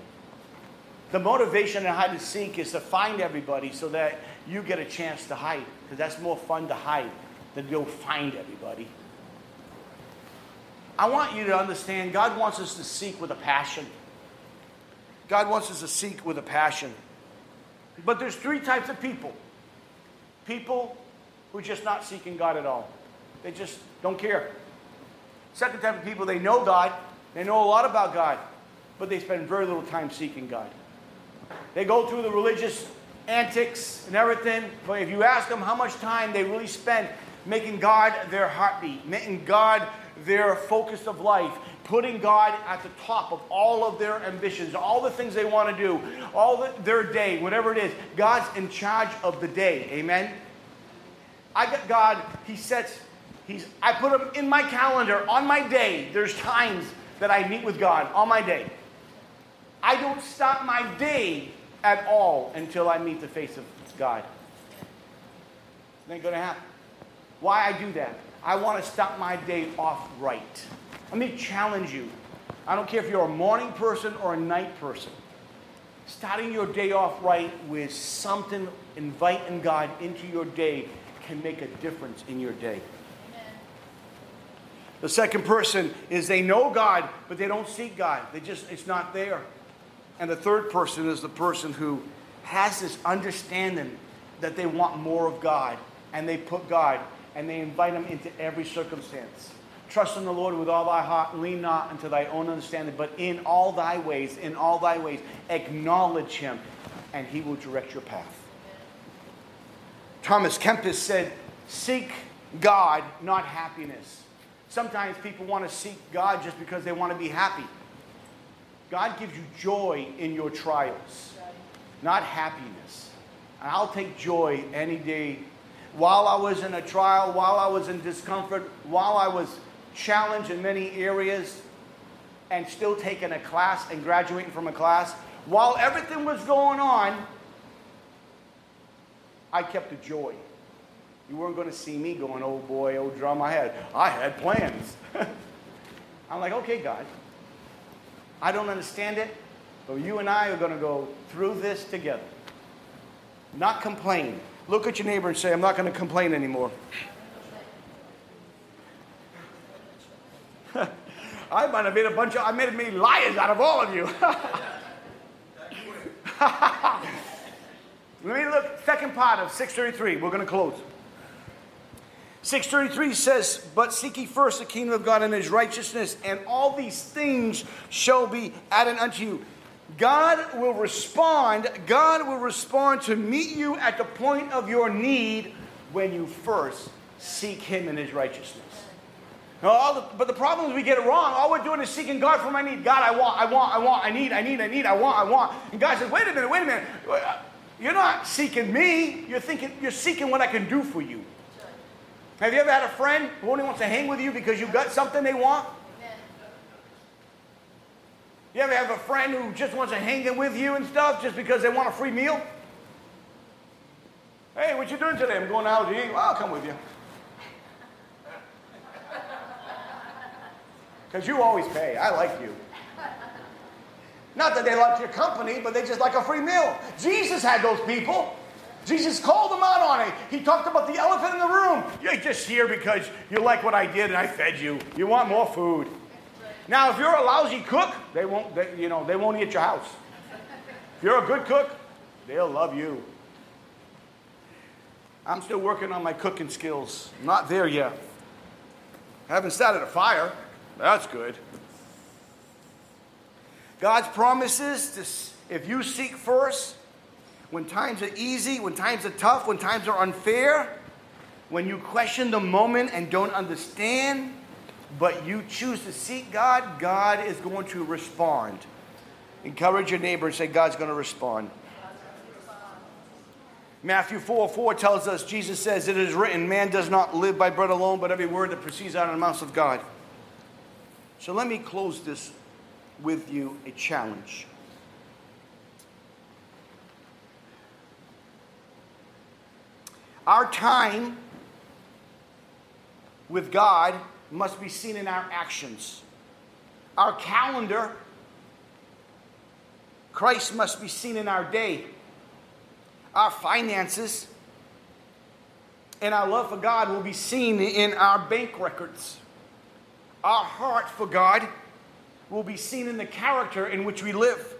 The motivation in hide and seek is to find everybody so that you get a chance to hide, because that's more fun to hide than go find everybody. I want you to understand God wants us to seek with a passion. God wants us to seek with a passion. But there's three types of people people who are just not seeking God at all, they just don't care. Second type of people, they know God, they know a lot about God, but they spend very little time seeking God. They go through the religious antics and everything, but if you ask them how much time they really spend making God their heartbeat, making God their focus of life, putting God at the top of all of their ambitions, all the things they want to do, all the, their day, whatever it is, God's in charge of the day. Amen. I got God, He sets, He's I put him in my calendar on my day. There's times that I meet with God on my day. I don't stop my day at all until I meet the face of God. It ain't to happen. Why I do that? I want to start my day off right. Let me challenge you. I don't care if you're a morning person or a night person. Starting your day off right with something, inviting God into your day, can make a difference in your day. The second person is they know God, but they don't seek God. They just, it's not there. And the third person is the person who has this understanding that they want more of God, and they put God and they invite Him into every circumstance. Trust in the Lord with all thy heart, and lean not unto thy own understanding, but in all thy ways, in all thy ways, acknowledge Him, and He will direct your path. Thomas Kempis said, Seek God, not happiness. Sometimes people want to seek God just because they want to be happy. God gives you joy in your trials, not happiness. And I'll take joy any day. While I was in a trial, while I was in discomfort, while I was challenged in many areas, and still taking a class and graduating from a class, while everything was going on, I kept the joy. You weren't going to see me going, oh boy, oh drum. I had, I had plans. *laughs* I'm like, okay, God, I don't understand it, but you and I are going to go through this together. Not complain. Look at your neighbor and say, I'm not going to complain anymore. I might have made a bunch of, I made made liars out of all of you. *laughs* Let me look, second part of 633. We're going to close. 633 says, But seek ye first the kingdom of God and his righteousness, and all these things shall be added unto you. God will respond, God will respond to meet you at the point of your need when you first seek him in his righteousness. Now, the, but the problem is we get it wrong. All we're doing is seeking God for my need. God, I want, I want, I want, I need, I need, I need, I want, I want. And God says, wait a minute, wait a minute. You're not seeking me. You're thinking, you're seeking what I can do for you. Have you ever had a friend who only wants to hang with you because you've got something they want? You ever have a friend who just wants to hang in with you and stuff just because they want a free meal? Hey, what you doing today? I'm going out to eat. Well, I'll come with you. Because you always pay. I like you. Not that they like your company, but they just like a free meal. Jesus had those people. Jesus called them out on it. He talked about the elephant in the room. You're just here because you like what I did and I fed you. You want more food. Now, if you're a lousy cook, they won't, they, you know, they won't eat your house. If you're a good cook, they'll love you. I'm still working on my cooking skills. Not there yet. I haven't started a fire. That's good. God's promises, to, if you seek first, when times are easy, when times are tough, when times are unfair, when you question the moment and don't understand, but you choose to seek God, God is going to respond. Encourage your neighbor and say, God's going to respond. Matthew 4 4 tells us, Jesus says, It is written, man does not live by bread alone, but every word that proceeds out of the mouth of God. So let me close this with you a challenge. Our time with God must be seen in our actions. Our calendar, Christ must be seen in our day. Our finances and our love for God will be seen in our bank records. Our heart for God will be seen in the character in which we live.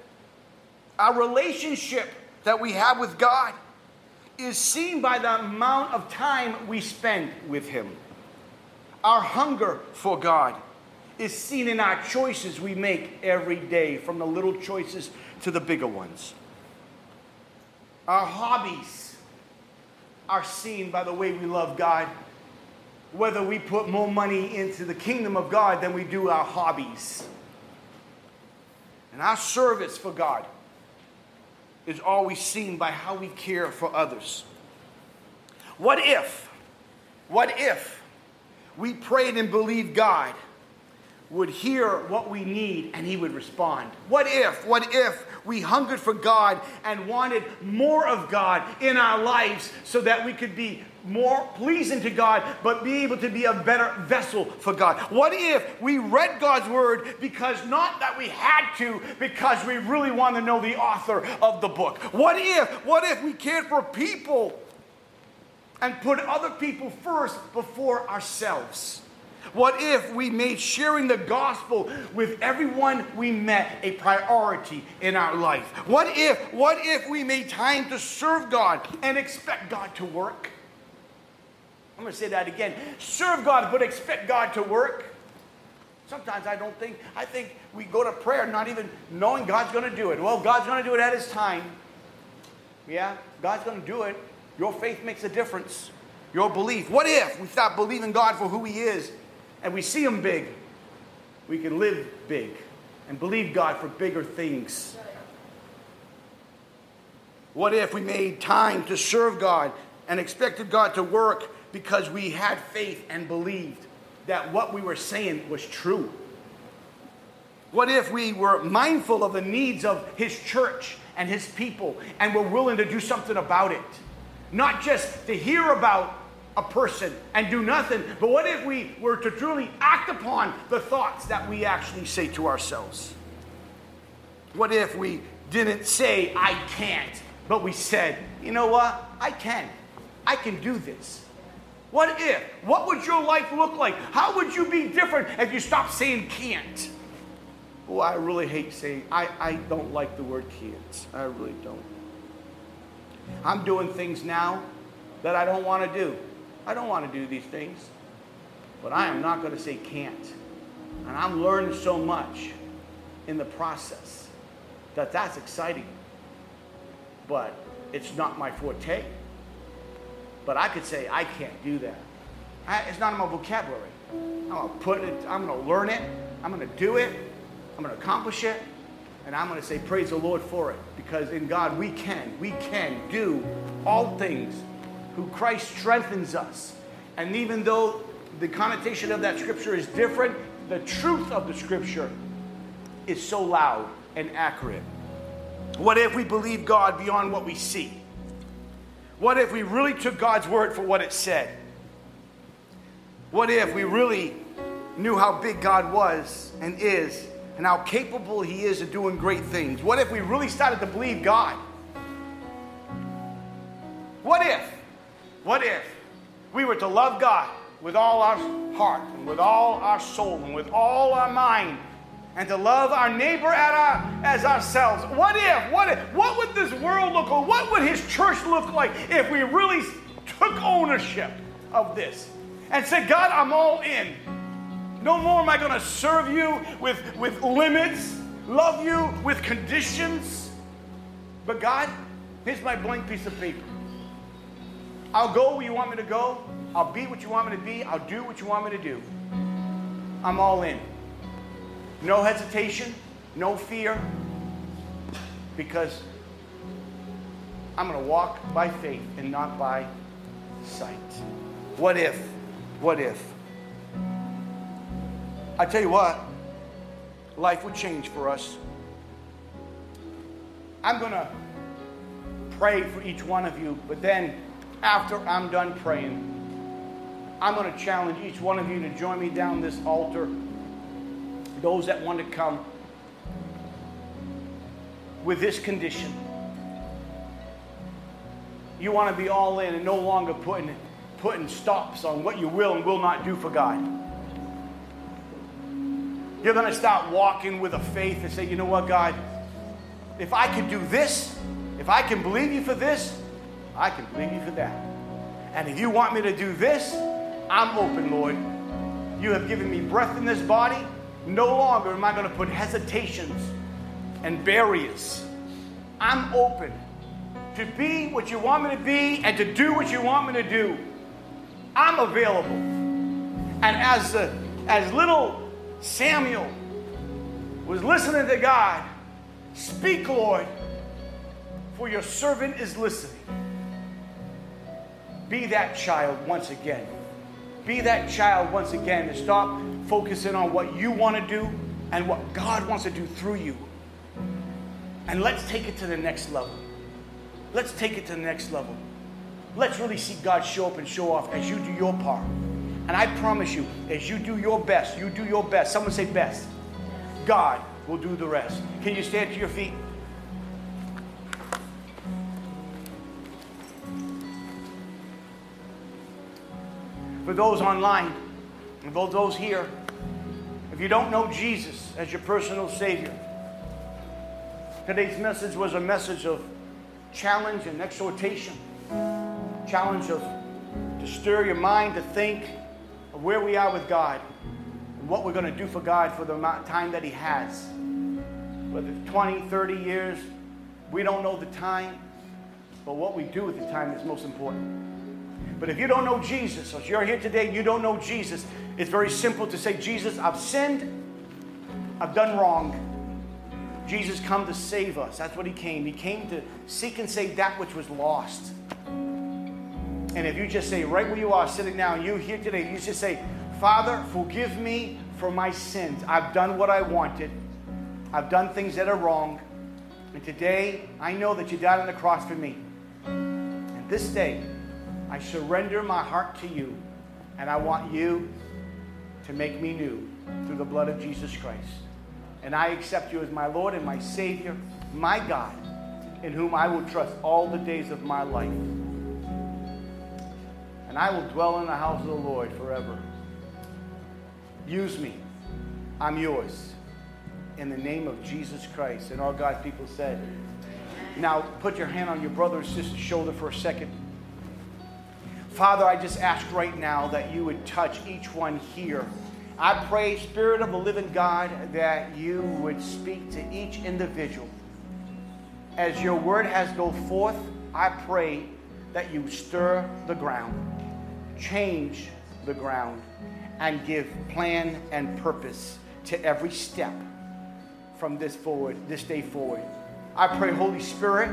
Our relationship that we have with God is seen by the amount of time we spend with Him. Our hunger for God is seen in our choices we make every day, from the little choices to the bigger ones. Our hobbies are seen by the way we love God, whether we put more money into the kingdom of God than we do our hobbies. And our service for God is always seen by how we care for others. What if, what if we prayed and believed God would hear what we need and He would respond? What if, what if we hungered for God and wanted more of God in our lives so that we could be more pleasing to God, but be able to be a better vessel for God? What if we read God's word because not that we had to, because we really want to know the author of the book? What if, what if we cared for people and put other people first before ourselves? What if we made sharing the gospel with everyone we met a priority in our life? What if, what if we made time to serve God and expect God to work? I'm going to say that again. Serve God, but expect God to work. Sometimes I don't think, I think we go to prayer not even knowing God's going to do it. Well, God's going to do it at His time. Yeah, God's going to do it. Your faith makes a difference. Your belief. What if we stop believing God for who He is and we see Him big? We can live big and believe God for bigger things. What if we made time to serve God and expected God to work because we had faith and believed that what we were saying was true? What if we were mindful of the needs of His church and His people and were willing to do something about it? Not just to hear about a person and do nothing, but what if we were to truly act upon the thoughts that we actually say to ourselves? What if we didn't say, I can't, but we said, you know what? I can. I can do this. What if? What would your life look like? How would you be different if you stopped saying can't? Oh, I really hate saying, I, I don't like the word can't. I really don't. I'm doing things now that I don't want to do. I don't want to do these things. But I am not going to say can't. And I'm learning so much in the process that that's exciting. But it's not my forte. But I could say, I can't do that. I, it's not in my vocabulary. I'm going to put it, I'm going to learn it, I'm going to do it, I'm going to accomplish it, and I'm going to say, Praise the Lord for it. Because in God, we can, we can do all things who Christ strengthens us. And even though the connotation of that scripture is different, the truth of the scripture is so loud and accurate. What if we believe God beyond what we see? What if we really took God's word for what it said? What if we really knew how big God was and is and how capable He is of doing great things? What if we really started to believe God? What if, what if we were to love God with all our heart and with all our soul and with all our mind and to love our neighbor our, as ourselves. What if, what if, what would this world look like? What would his church look like if we really took ownership of this and said, God, I'm all in. No more am I going to serve you with, with limits, love you with conditions. But God, here's my blank piece of paper. I'll go where you want me to go. I'll be what you want me to be. I'll do what you want me to do. I'm all in. No hesitation, no fear, because I'm going to walk by faith and not by sight. What if? What if? I tell you what, life would change for us. I'm going to pray for each one of you, but then after I'm done praying, I'm going to challenge each one of you to join me down this altar. Those that want to come with this condition. You want to be all in and no longer putting, putting stops on what you will and will not do for God. You're going to start walking with a faith and say, you know what, God, if I could do this, if I can believe you for this, I can believe you for that. And if you want me to do this, I'm open, Lord. You have given me breath in this body. No longer am I going to put hesitations and barriers. I'm open to be what you want me to be and to do what you want me to do. I'm available. And as, uh, as little Samuel was listening to God, speak, Lord, for your servant is listening. Be that child once again. Be that child once again and stop focusing on what you want to do and what God wants to do through you. And let's take it to the next level. Let's take it to the next level. Let's really see God show up and show off as you do your part. And I promise you, as you do your best, you do your best. Someone say best. God will do the rest. Can you stand to your feet? For those online, and for those here, if you don't know Jesus as your personal Savior, today's message was a message of challenge and exhortation. Challenge of to stir your mind to think of where we are with God and what we're going to do for God for the time that He has. Whether it's 20, 30 years, we don't know the time, but what we do with the time is most important. But if you don't know Jesus, or if you're here today and you don't know Jesus, it's very simple to say, Jesus, I've sinned, I've done wrong. Jesus come to save us. That's what he came. He came to seek and save that which was lost. And if you just say, right where you are, sitting now, and you here today, you just say, Father, forgive me for my sins. I've done what I wanted. I've done things that are wrong. And today, I know that you died on the cross for me. And this day, I surrender my heart to you. And I want you to make me new through the blood of Jesus Christ. And I accept you as my Lord and my Savior, my God, in whom I will trust all the days of my life. And I will dwell in the house of the Lord forever. Use me. I'm yours. In the name of Jesus Christ. And all God's people said, now put your hand on your brother and sister's shoulder for a second. Father, I just ask right now that you would touch each one here. I pray, Spirit of the living God, that you would speak to each individual. As your word has go forth, I pray that you stir the ground, change the ground, and give plan and purpose to every step from this forward, this day forward. I pray, Holy Spirit,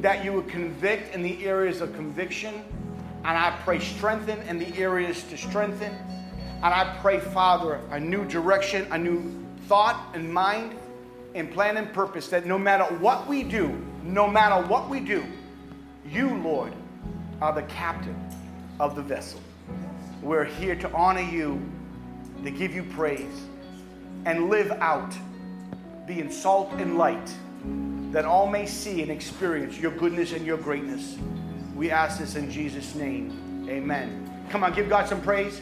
that you would convict in the areas of conviction, and I pray strengthen in the areas to strengthen and I pray, Father, a new direction, a new thought and mind and plan and purpose that no matter what we do, no matter what we do, you, Lord, are the captain of the vessel. We're here to honor you, to give you praise, and live out being salt and light that all may see and experience your goodness and your greatness. We ask this in Jesus' name. Amen. Come on, give God some praise.